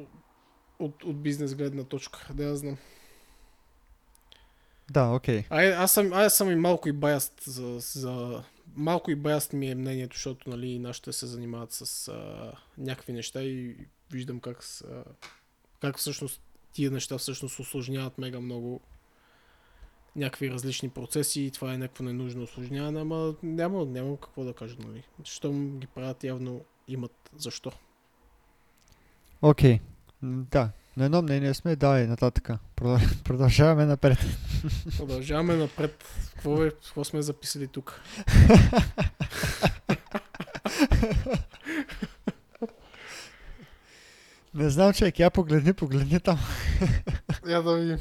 от, от бизнес гледна точка. Да, я знам. Да, окей. Ай, аз съм, аз съм и малко и баяст за, за... Малко и баяст ми е мнението, защото нали, нашите се занимават с а, някакви неща и виждам как, с, а, как всъщност тия неща всъщност осложняват мега много някакви различни процеси и това е някакво ненужно осложняване, ама няма, няма какво да кажа, нали. Щом ги правят, явно имат защо. Окей. М, Да, на едно мнение сме, давай нататък. Продъл- Продължаваме напред. Продължаваме напред. Какво, е, какво сме записали тук? Не знам, човек, я погледни, погледни там. Я да видим.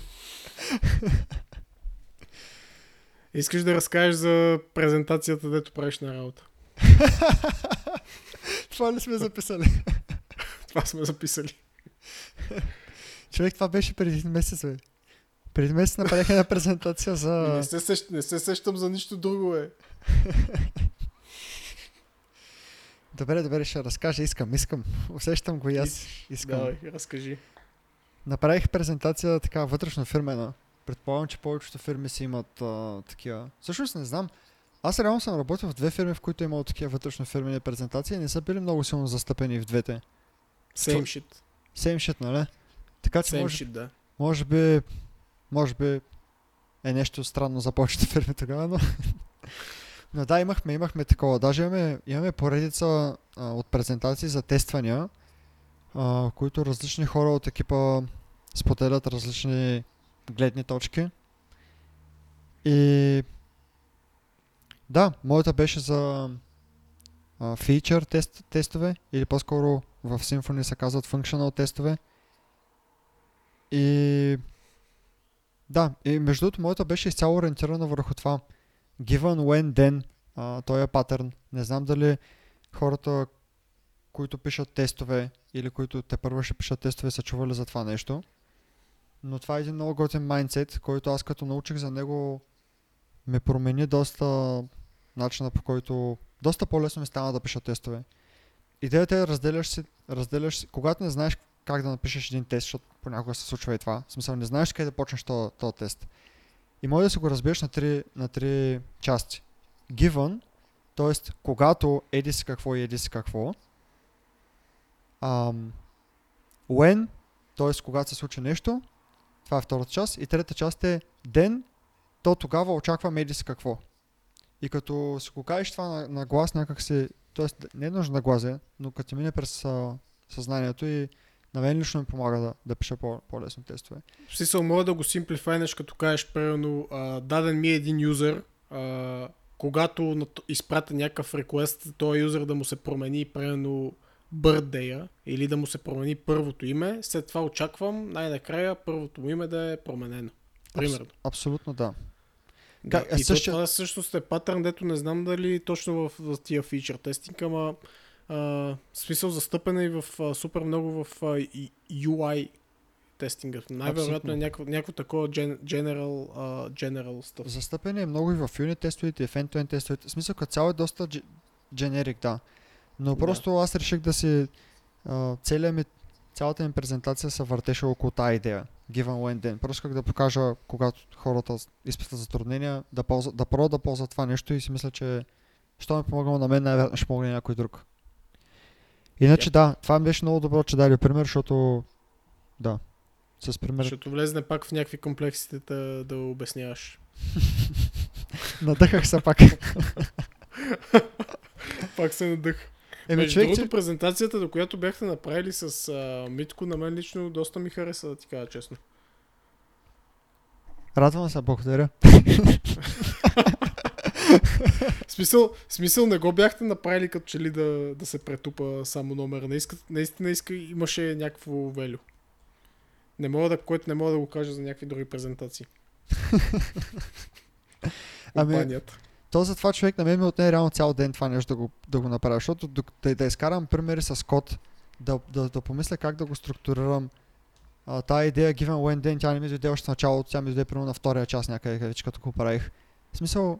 Искаш да разкажеш за презентацията, дето правиш на работа. Това ли сме записали? Това сме записали. Човек, това беше преди месец, бе. Преди месец направих една презентация Не, за... се сещ, не се сещам за нищо друго, е. Добре, добре, ще разкажа. Искам, искам. Усещам го и аз. Искам. Давай, разкажи. Направих презентация така вътрешно фирмена. Предполагам, че повечето фирми си имат а, такива. Всъщност не знам. Аз реално съм работил в две фирми, в които е имало такива вътрешно фирмени презентации и не са били много силно застъпени в двете. Same shit. Same shit, нали? Така че Same може, shit, да. може би може би е нещо странно за повечето фирми тогава, но... но да, имахме, имахме такова. Даже имаме, имаме поредица а, от презентации за тествания, а, които различни хора от екипа споделят различни гледни точки. И да, моята беше за фичър тест, тестове или по-скоро в Symfony се казват functional тестове. И да, и между другото моята беше изцяло ориентирана върху това. Given when then, а, този патърн. Не знам дали хората, които пишат тестове или които те първо ще пишат тестове, са чували за това нещо. Но това е един много готин майндсет, който аз като научих за него ме промени доста начина по който доста по-лесно ми стана да пиша тестове. Идеята е разделяш си, разделяш си, когато не знаеш как да напишеш един тест, защото понякога се случва и това. В смисъл, не знаеш къде да почнеш този, тест. И може да си го разбиеш на три, на три части. Given, т.е. когато еди си какво и еди си какво. Um, when, т.е. когато се случи нещо. Това е втората част. И трета част е then, то тогава очаквам еди си какво. И като си го кажеш това на, на глас някак си, т.е. не е нужно на глас, но като мине през а, съзнанието и на мен лично ми помага да, да пиша по, по-лесно тестове. В смисъл, мога да го симплифайнеш, като кажеш, примерно, даден ми е един юзер, а, когато изпратя някакъв реквест, този юзер да му се промени, примерно, бърдея или да му се промени първото име, след това очаквам най-накрая първото му име да е променено. Примерно. Абсолютно да. Да, Как- е, и то, това всъщност е патърн, дето не знам дали точно в, в тия фичър тестинг, ама а, смисъл застъпен е и в а, супер много в а, и- UI тестинга. Най-вероятно е някакво, някакво такова gen, general, а, general stuff. Застъпен е много и в юнит тестовете, и в end-to-end тестовете. В смисъл, като цяло е доста дж- дженерик, да. Но Да. просто аз реших да си... А, целият ми, цялата ми презентация се въртеше около тази идея. Given when then. Просто как да покажа, когато хората изпитват затруднения, да, ползва, да пробват да ползват това нещо и си мисля, че що ми помогнало на мен, най-вероятно ще помогне някой друг. Иначе Yep. да, това ми беше много добро, че дали пример, защото да, с пример Защото влезне пак в някакви комплексите да, да обясняваш. надъхах се пак. Пак се надъх. Еми, Между човек, другото, че... презентацията, до която бяхте направили с а, Митко, на мен лично доста ми хареса, да ти кажа честно. Радвам се, благодаря. Смисъл, смисъл не го бяхте направили като че ли да, да се претупа само номера. Не иска, наистина иска, имаше някакво велю. Не мога да, което не мога да го кажа за някакви други презентации. Ами, Компанията. То за това човек на мен ми отне реално цял ден това нещо да го, да го направя, защото да, да изкарам примери с код, да, да, да помисля как да го структурирам. А, тая идея Given When Then, тя не ми дойде още началото, тя ми дойде примерно на втория час някъде, вече като го правих. В смисъл,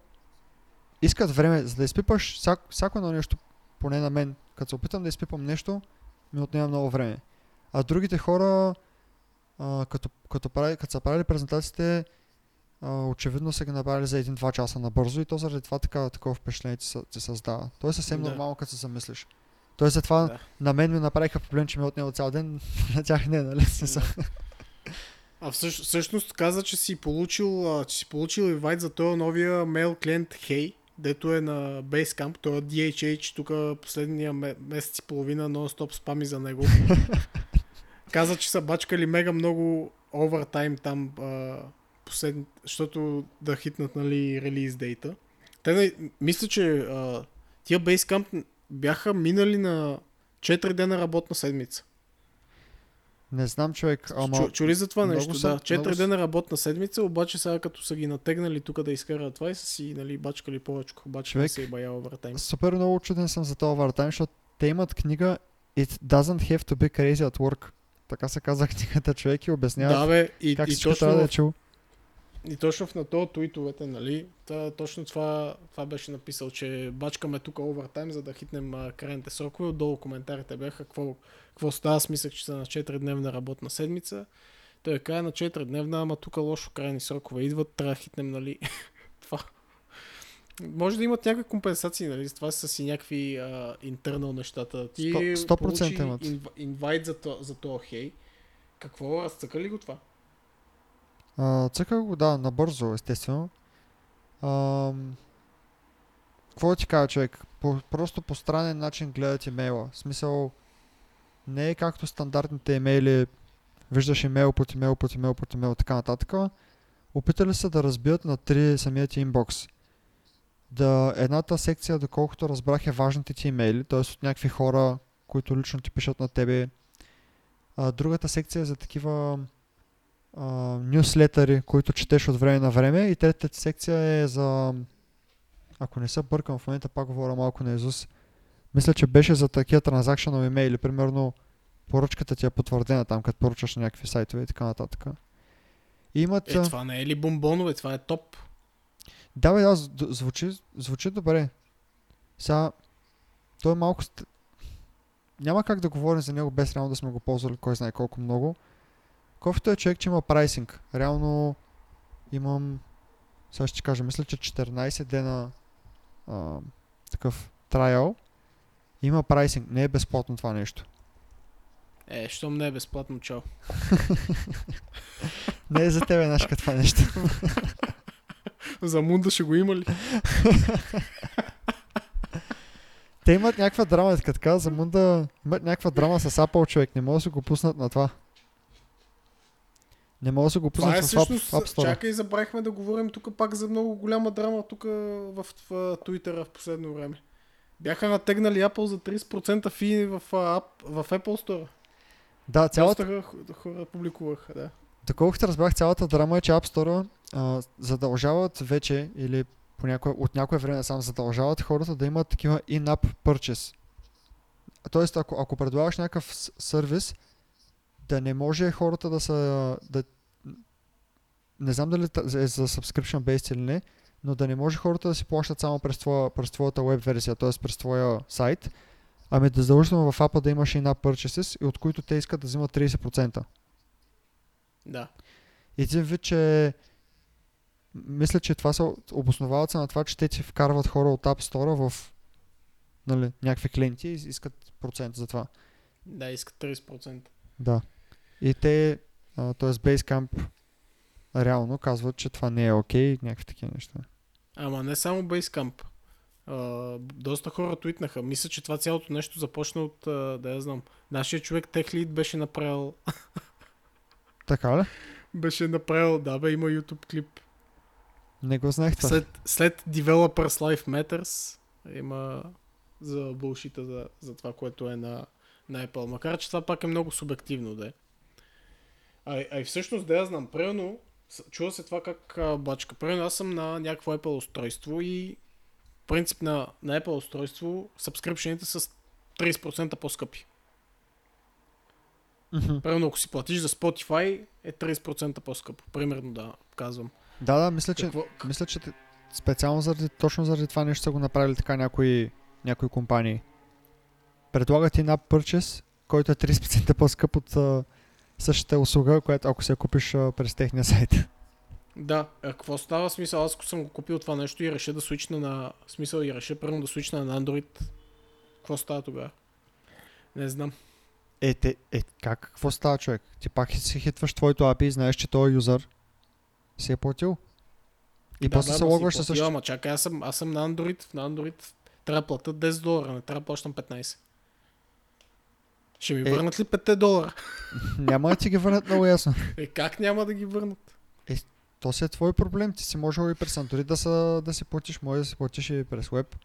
искат време, за да изпипаш всяко, всяко едно нещо, поне на мен, като се опитам да изпипам нещо, ми отнема много време. А другите хора, а, като, като, прави, като са правили презентациите, очевидно са ги направили за един-два часа набързо и то заради това така, такова впечатление ти, се- ти създава. То е съвсем Да. нормално, като се замислиш. Тоест затова Да. на мен ми направиха проблем, че ми е отнело цял ден, на тях не, нали? Смисъл. А всъщ, всъщност каза, че си получил, че си получил инвайт за този новия мейл клиент Hey, дето е на Basecamp. Той е DHH, тук последния ме- месец и половина нон-стоп спами за него. каза, че са бачкали мега много овертайм там, а, послед... защото да хитнат нали, релиз дейта. Те, мисля, че а, тия Basecamp бяха минали на 4 дена работна седмица. Не знам човек, ама... Чу, чули за това нещо? съм- да. Четири много дена работна седмица, обаче сега като са ги натегнали тук да изкарат това и са си нали, бачкали повече, обаче Човек, не се е баял овертайм. Супер много чуден съм за този овертайм, защото те имат книга It doesn't have to be crazy at work. Така се каза книгата човек и обяснява Да, бе, и, как и, трябва да точно, е чул. И точно в на то туитовете, нали, та, точно това, това беше написал, че бачкаме тук овертайм, за да хитнем а, крайните срокове. Отдолу коментарите бяха какво, какво става. Аз мислех, че са на 4-дневна работна седмица. Той е края на 4-дневна, ама тук лошо крайни срокове идват, трябва да хитнем, нали, това. Може да имат някакви компенсации, нали? Това са си някакви а, интернал нещата. Ти Сто- 100% получи инв- инвайт за, то, за това хей. Какво? Разцъка ли го това? А, цъках го, да, набързо, естествено. Ам, Какво ти кажа, човек? По, просто по странен начин гледат имейла. В смисъл, не е както стандартните имейли, виждаш имейл под имейл под имейл под имейл, така нататък. Опитали са да разбият на три самият ти инбокс. Да, едната секция, доколкото разбрах, е важните ти имейли, т.е. от някакви хора, които лично ти пишат на тебе. А, другата секция е за такива а, нюслетъри, които четеш от време на време. И третата секция е за... Ако не се бъркам, в момента пак говоря малко на Изус. Мисля, че беше за такива транзакционал имейли. Примерно поръчката ти е потвърдена там, като поръчаш на някакви сайтове и така нататък. И имат... Е, това не е ли бомбонове? Това е топ. Да, бе, да, зв- звучи, звучи добре. Сега, той е малко... Няма как да говорим за него без реално да сме го ползвали кой знае колко много. Кофето е човек, че има прайсинг. Реално имам... Сега ще кажа, мисля, че 14 дена а, такъв трайл. Има прайсинг. Не е безплатно това нещо. Е, щом не е безплатно, чао. Не е за тебе, Нашка, това нещо. За Мунда ще го има ли? Те имат някаква драма, така за Мунда имат някаква драма с Apple човек, не могат да се го пуснат на това. Не могат да се го Това пуснат е в всъщност, App Store. чакай, забравихме да говорим тук пак за много голяма драма тук в, Twitter в последно време. Бяха натегнали Apple за 30% фи в, в Apple Store. Да, цялата, Доста хора, публикуваха, да. доколкото разбрах, цялата драма е, че App Store а, задължават вече или по някое, от някое време сам задължават хората да имат такива in-app purchase. Тоест, ако, ако предлагаш някакъв сервис, да не може хората да са... Да, не знам дали е за subscription based или не, но да не може хората да си плащат само през, твоя, през твоята веб версия, т.е. през твоя сайт, ами да задължително в апа да имаш in-app purchases, и от които те искат да взимат 30%. Да. Един вид, че мисля, че това се обосновават се на това, че те ти вкарват хора от App Store в нали, някакви клиенти и искат процент за това. Да, искат 30%. Да. И те, а, т.е. Basecamp реално казват, че това не е окей, някакви такива неща. Ама не само Basecamp. Доста хора твитнаха. Мисля, че това цялото нещо започна от, да я знам, нашия човек TechLead беше направил, Така ли? беше направил, да бе, има YouTube клип. Не го знаех това. След, след Developers Life Matters има за булшита за, за това, което е на, на Apple. Макар, че това пак е много субективно, да е. А, а и всъщност, да я знам, примерно, чува се това как а, бачка. Примерно аз съм на някакво Apple устройство и принцип на, на Apple устройство subscription са с 30% по-скъпи. Мгм. Примерно, ако си платиш за Spotify, е 30% по-скъпо. Примерно, да, казвам. Да, да, мисля, че, Какво, мисля, че специално заради, точно заради това нещо са го направили така някои, някои компании. Предлагат и app purchase, който е 30% по-скъп от същата услуга, която ако се купиш а, през техния сайт. Да, а какво става смисъл? Аз ако съм го купил това нещо и реша да свична на... Смисъл и реша първо да свична на Android. Какво става тогава? Не знам. Е, те, е, как? Какво става, човек? Ти пак си хитваш твоето API и знаеш, че този юзър си е платил. И да, после да, се логваш със същото. Ама чакай, аз съм, аз съм на Android. На Android трябва да платя 10 долара, не трябва да плащам 15. Ще ми Е. върнат ли 5 долара? Няма да ти ги върнат много ясно. Е, как няма да ги върнат? То си е твой проблем. Ти си можел и през Android да, са, да си платиш, може да си платиш и през веб.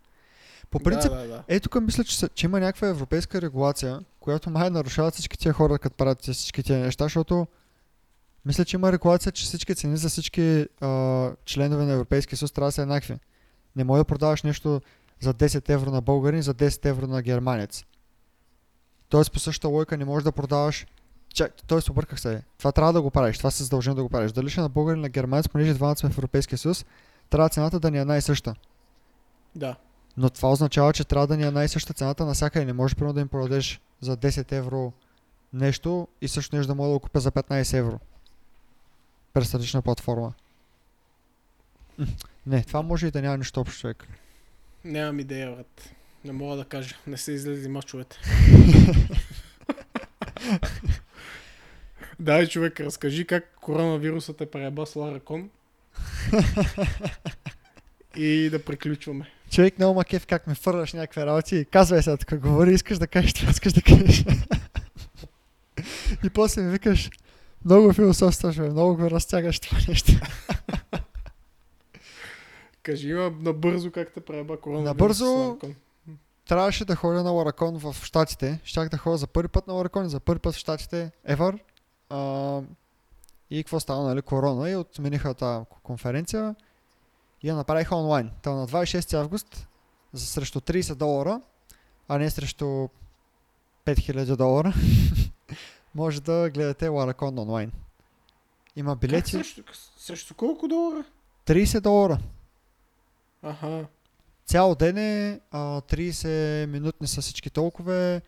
По принцип, Да, да, да. Е, тук мисля, че, че има някаква европейска регулация, която май нарушава всички тия хора, като правят всички тия неща, защото мисля, че има регулация, че всички цени за всички а, членове на Европейския съюз трябва да са еднакви. Не може да продаваш нещо за 10 евро на българин, за 10 евро на германец. Тоест по същата логика не можеш да продаваш Чак, тоест обърках се. Това трябва да го правиш. Това си задължен да го правиш. Дали ще е на българин или на германец, понеже двамата сме в Европейския съюз, трябва цената да ни е една и съща. Да. Но това означава, че трябва да ни е най-съща цената навсякъде. Не можеш примерно да им продадеш за 10 евро нещо и също нещо да мога да го купя за 15 евро. През различна платформа. Не, това може и да няма нищо общо, човек. Нямам идея, брат. Не мога да кажа. Не се излезли мачовете. Дай, човек, разкажи как коронавирусът е преба с Лара Кон. и да приключваме. Човек много макев как ме фърляш някакви работи и казвай сега тук, говори, искаш да кажеш това, искаш да кажеш. и после ми викаш, много философстваш, бе, много го разтягаш това нещо. Кажи има набързо как те преба коронавирус Набързо? трябваше да ходя на Ларакон в Штатите. Щях да ходя за първи път на Ларакон и за първи път в Штатите ever. А, и какво стана, нали, корона и отмениха тази конференция и я направиха онлайн. Та на 26 август за срещу 30 долара, а не срещу 5000 долара, може да гледате Ларакон онлайн. Има Как билети. срещу, срещу колко долара? 30 долара. Аха. Цял ден е, а, 30 минутни са всички толкова.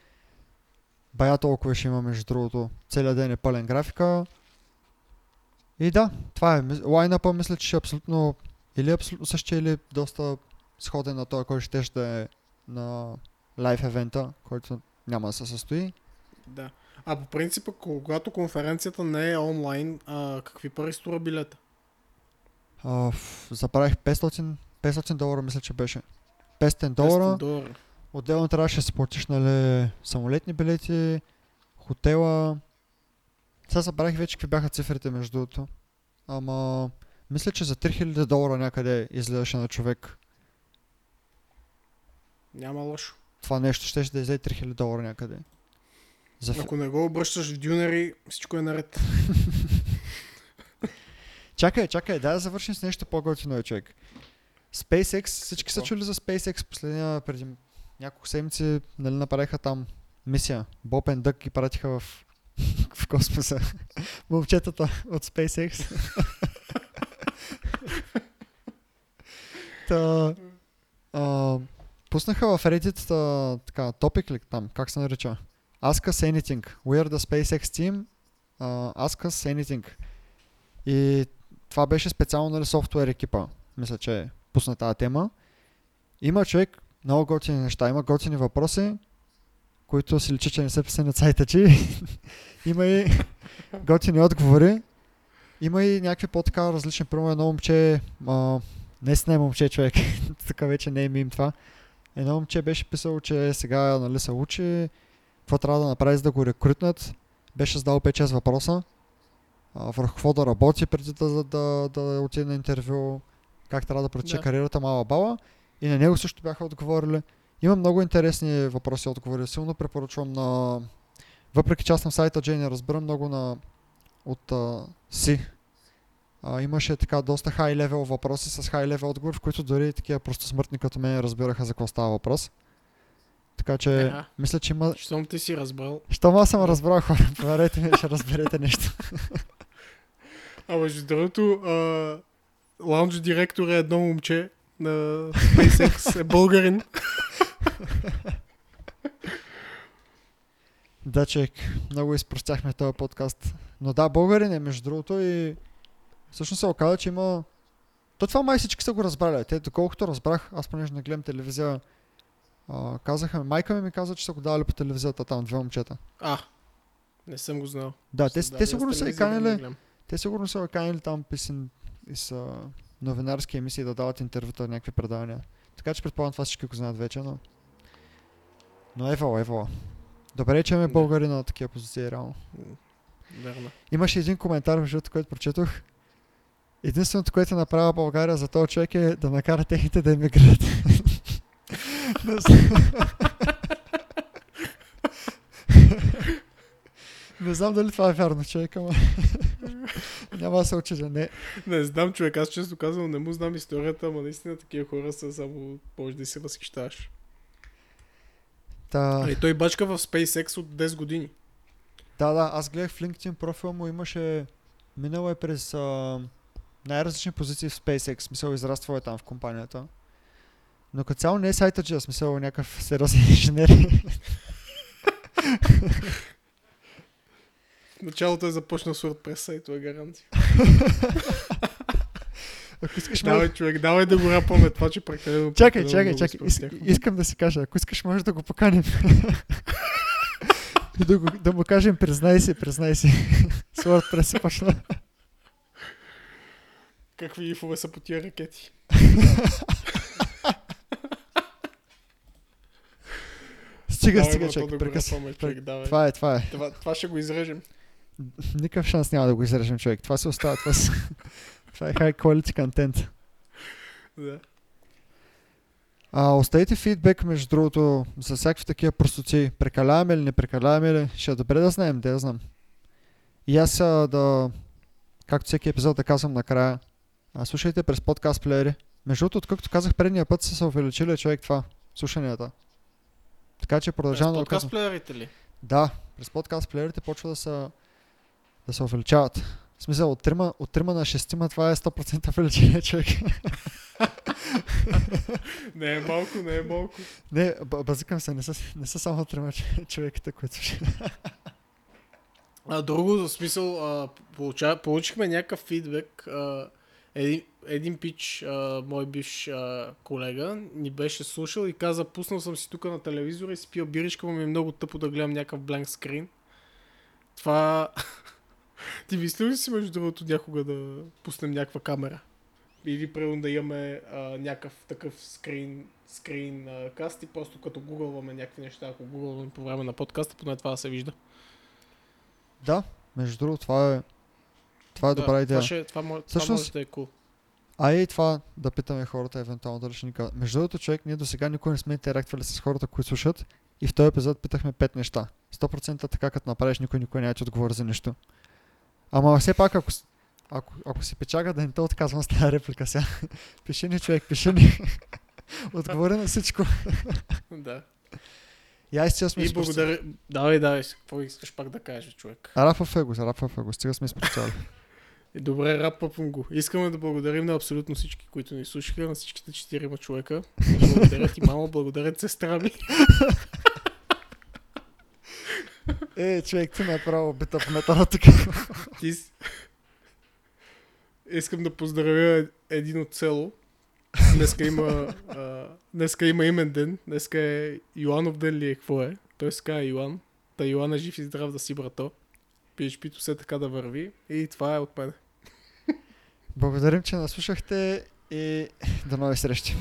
Бая толкова ще има между другото. Целият ден е пълен графика. И да, това е. Лайнапа мисля, че ще е абсолютно или абсолютно същия, или доста сходен на този, който ще да е на лайв евента, който няма да се състои. Да. А по принцип, когато конференцията не е онлайн, а, какви пари струва билета? А, забравих 500, 500 долара, мисля, че беше. 500 долара. 500 долара. Отделно трябваше да си платиш, нали, самолетни билети, хотела. Сега забравих вече какви бяха цифрите между другото. Ама, мисля, че за 3000 долара някъде изгледаше на човек. Няма лошо. Това нещо ще да излезе 3000 долара някъде. За. Ако не го обръщаш в дюнери, всичко е наред. Чакай, чакай, дай да завършим с нещо по-готино, човек. SpaceX, всички са Какво? чули за SpaceX последния, преди няколко седмици, нали, направиха там мисия. Боб и Дък ги пратиха в, в космоса. Момчетата от SpaceX. Та, а, пуснаха в Reddit а, така, топик ли там, как се нарича? Ask us anything. We are the SpaceX team. Uh, ask us anything. И това беше специално нали, софтуер екипа. Мисля, че пусна тази тема. Има човек, много готини неща. Има готини въпроси, които си личи, че не са писани от сайта ти. Има и готини отговори. Има и някакви по-така различни. Примерно едно момче, а, наистина е момче човек, така вече не е мим това. Едно момче беше писало, че сега нали, се учи, какво трябва да направи за да го рекрутнат. Беше задал 5-6 въпроса а, върху какво да работи преди да, да, да отиде на интервю, как трябва да протече Да. кариерата мала баба. И на него също бяха отговорили. Има много интересни въпроси отговори. Силно препоръчвам на... Въпреки че аз на сайта Джей не разбирам много на... от а, си. А, имаше така доста хай левел въпроси с хай левел отговори, в които дори такива просто смъртни като мен разбираха за какво става въпрос. Така че, Аха. мисля, че има... Щом ти си разбрал. Щом аз съм разбрал хора, поверете ми, ще разберете нещо. А между другото, лаунж директор е едно момче на SpaceX, е българин. Да, човек, много изпростяхме този подкаст. Но да, българин е между другото и всъщност се оказа, че има... То това май всички са го разбрали. Те, доколкото разбрах, аз понеже не гледам телевизия, а, казаха майка ми ми каза, че са го давали по телевизията там, две момчета. А, не съм го знал. Да, те, те сигурно са и канили, те сигурно са го канили там писен и са новинарски емисии да дават интервюта, някакви предавания. Така че предполагам това всички го знаят вече, но... Но евала, евала. Добре, че имаме Да. българи на такива позиции, реално. Верно. Имаше един коментар, между другото, който прочетох. Единственото, което е направила България за този човек е да накара техните да емигрират. Не знам- дали това е вярно, човек, ама няма да се очудя. Не. Не знам, човек, аз често казвам, не му знам историята, ама наистина такива хора са само, може да си възхищаваш. Та, и той бачка в SpaceX от 10 години. да, да, аз гледах в LinkedIn профил му, имаше минало е през а, най-различни позиции в SpaceX, смисъл израствал е там в компанията. Но като цяло не е сайта, че смисъл някакъв сериозен инженер. Началото е започнал с WordPress, и това е гаранция. Ако искаш, Давай, може... човек, давай да го рапаме това, че прекалено. Чакай, прекалено чакай, чакай. Ис... Искам да си кажа, ако искаш, може да го поканим. Да, го, да му кажем, признай си, признай си. С WordPress се почна. Какви ифове са по тия ракети? Стига, Давай, стига, човек. да. Това е, това е. Това, това ще го изрежем. Никакъв шанс няма да го изрежем, човек. Това се остава. Това, се... това е high quality content. Да. А, оставите фидбек, между другото, за всякакви такива простоци. Прекаляваме или не прекаляваме ли? Ще е добре да знаем, да я знам. И аз да, както всеки епизод да казвам накрая, а, слушайте през подкаст плеери. Между другото, откакто казах предния път, са се увеличили човек това, слушанията. Така че продължавам да подкаст плеерите ли? Да, през подкаст плеерите почва да са да се увеличават. В смисъл, от 3, от 3 на 6 това е 100% увеличение, човек. Не е малко, не е малко. Не, базикам се, не са, не са само трима човеките, които слушат. А, друго, в смисъл, а, получа, получихме някакъв фидбек. А, един, един пич, а, мой бивш а, колега, ни беше слушал и каза, пуснал съм си тук на телевизора и си пил биришка, но ми е много тъпо да гледам някакъв бленк скрин. Това... Ти мислил ли си между другото някога да пуснем някаква камера? или примерно да имаме а, някакъв такъв скрин, скрин а, каст и просто като гугълваме някакви неща, ако гугълваме по време на подкаста, поне това да се вижда. Да, между другото, това е, това е да, добра идея. Това, ще, това, може, Всъщност- това може да е cool. А и това да питаме хората, евентуално дали ще ни кажат. Между другото, човек, ние до сега никой не сме интерактвали с хората, които слушат. И в този епизод питахме пет неща. 100% така, като направиш, никой никой няма ти отговори за нищо. Ама все пак, ако, ако, ако си печага да не те отказвам с тази реплика сега. пиши ни, човек, пиши ни. Отговори на всичко. Да. И аз сега сме И благодаря. Давай, давай, какво искаш пак да кажеш, човек? Рапа его, рапа его. Стига сме изпращали. И добре, рапъпвам го. Искаме да благодарим на абсолютно всички, които ни слушаха, на всичките четирима човека. Благодаря ти, мама, благодаря сестра ми. е, човек, ти направо бита в метала тук. Ти Искам да поздравя един от село. Днеска има, а, днеска има имен ден. Днеска е Йоанов ден ли е? Какво е? Той се казва Йоан. Та Йоан е жив и здрав да си, брато. PHP-то все така да върви. И това е от мен. Благодарим, че нас слушахте и до нови срещи.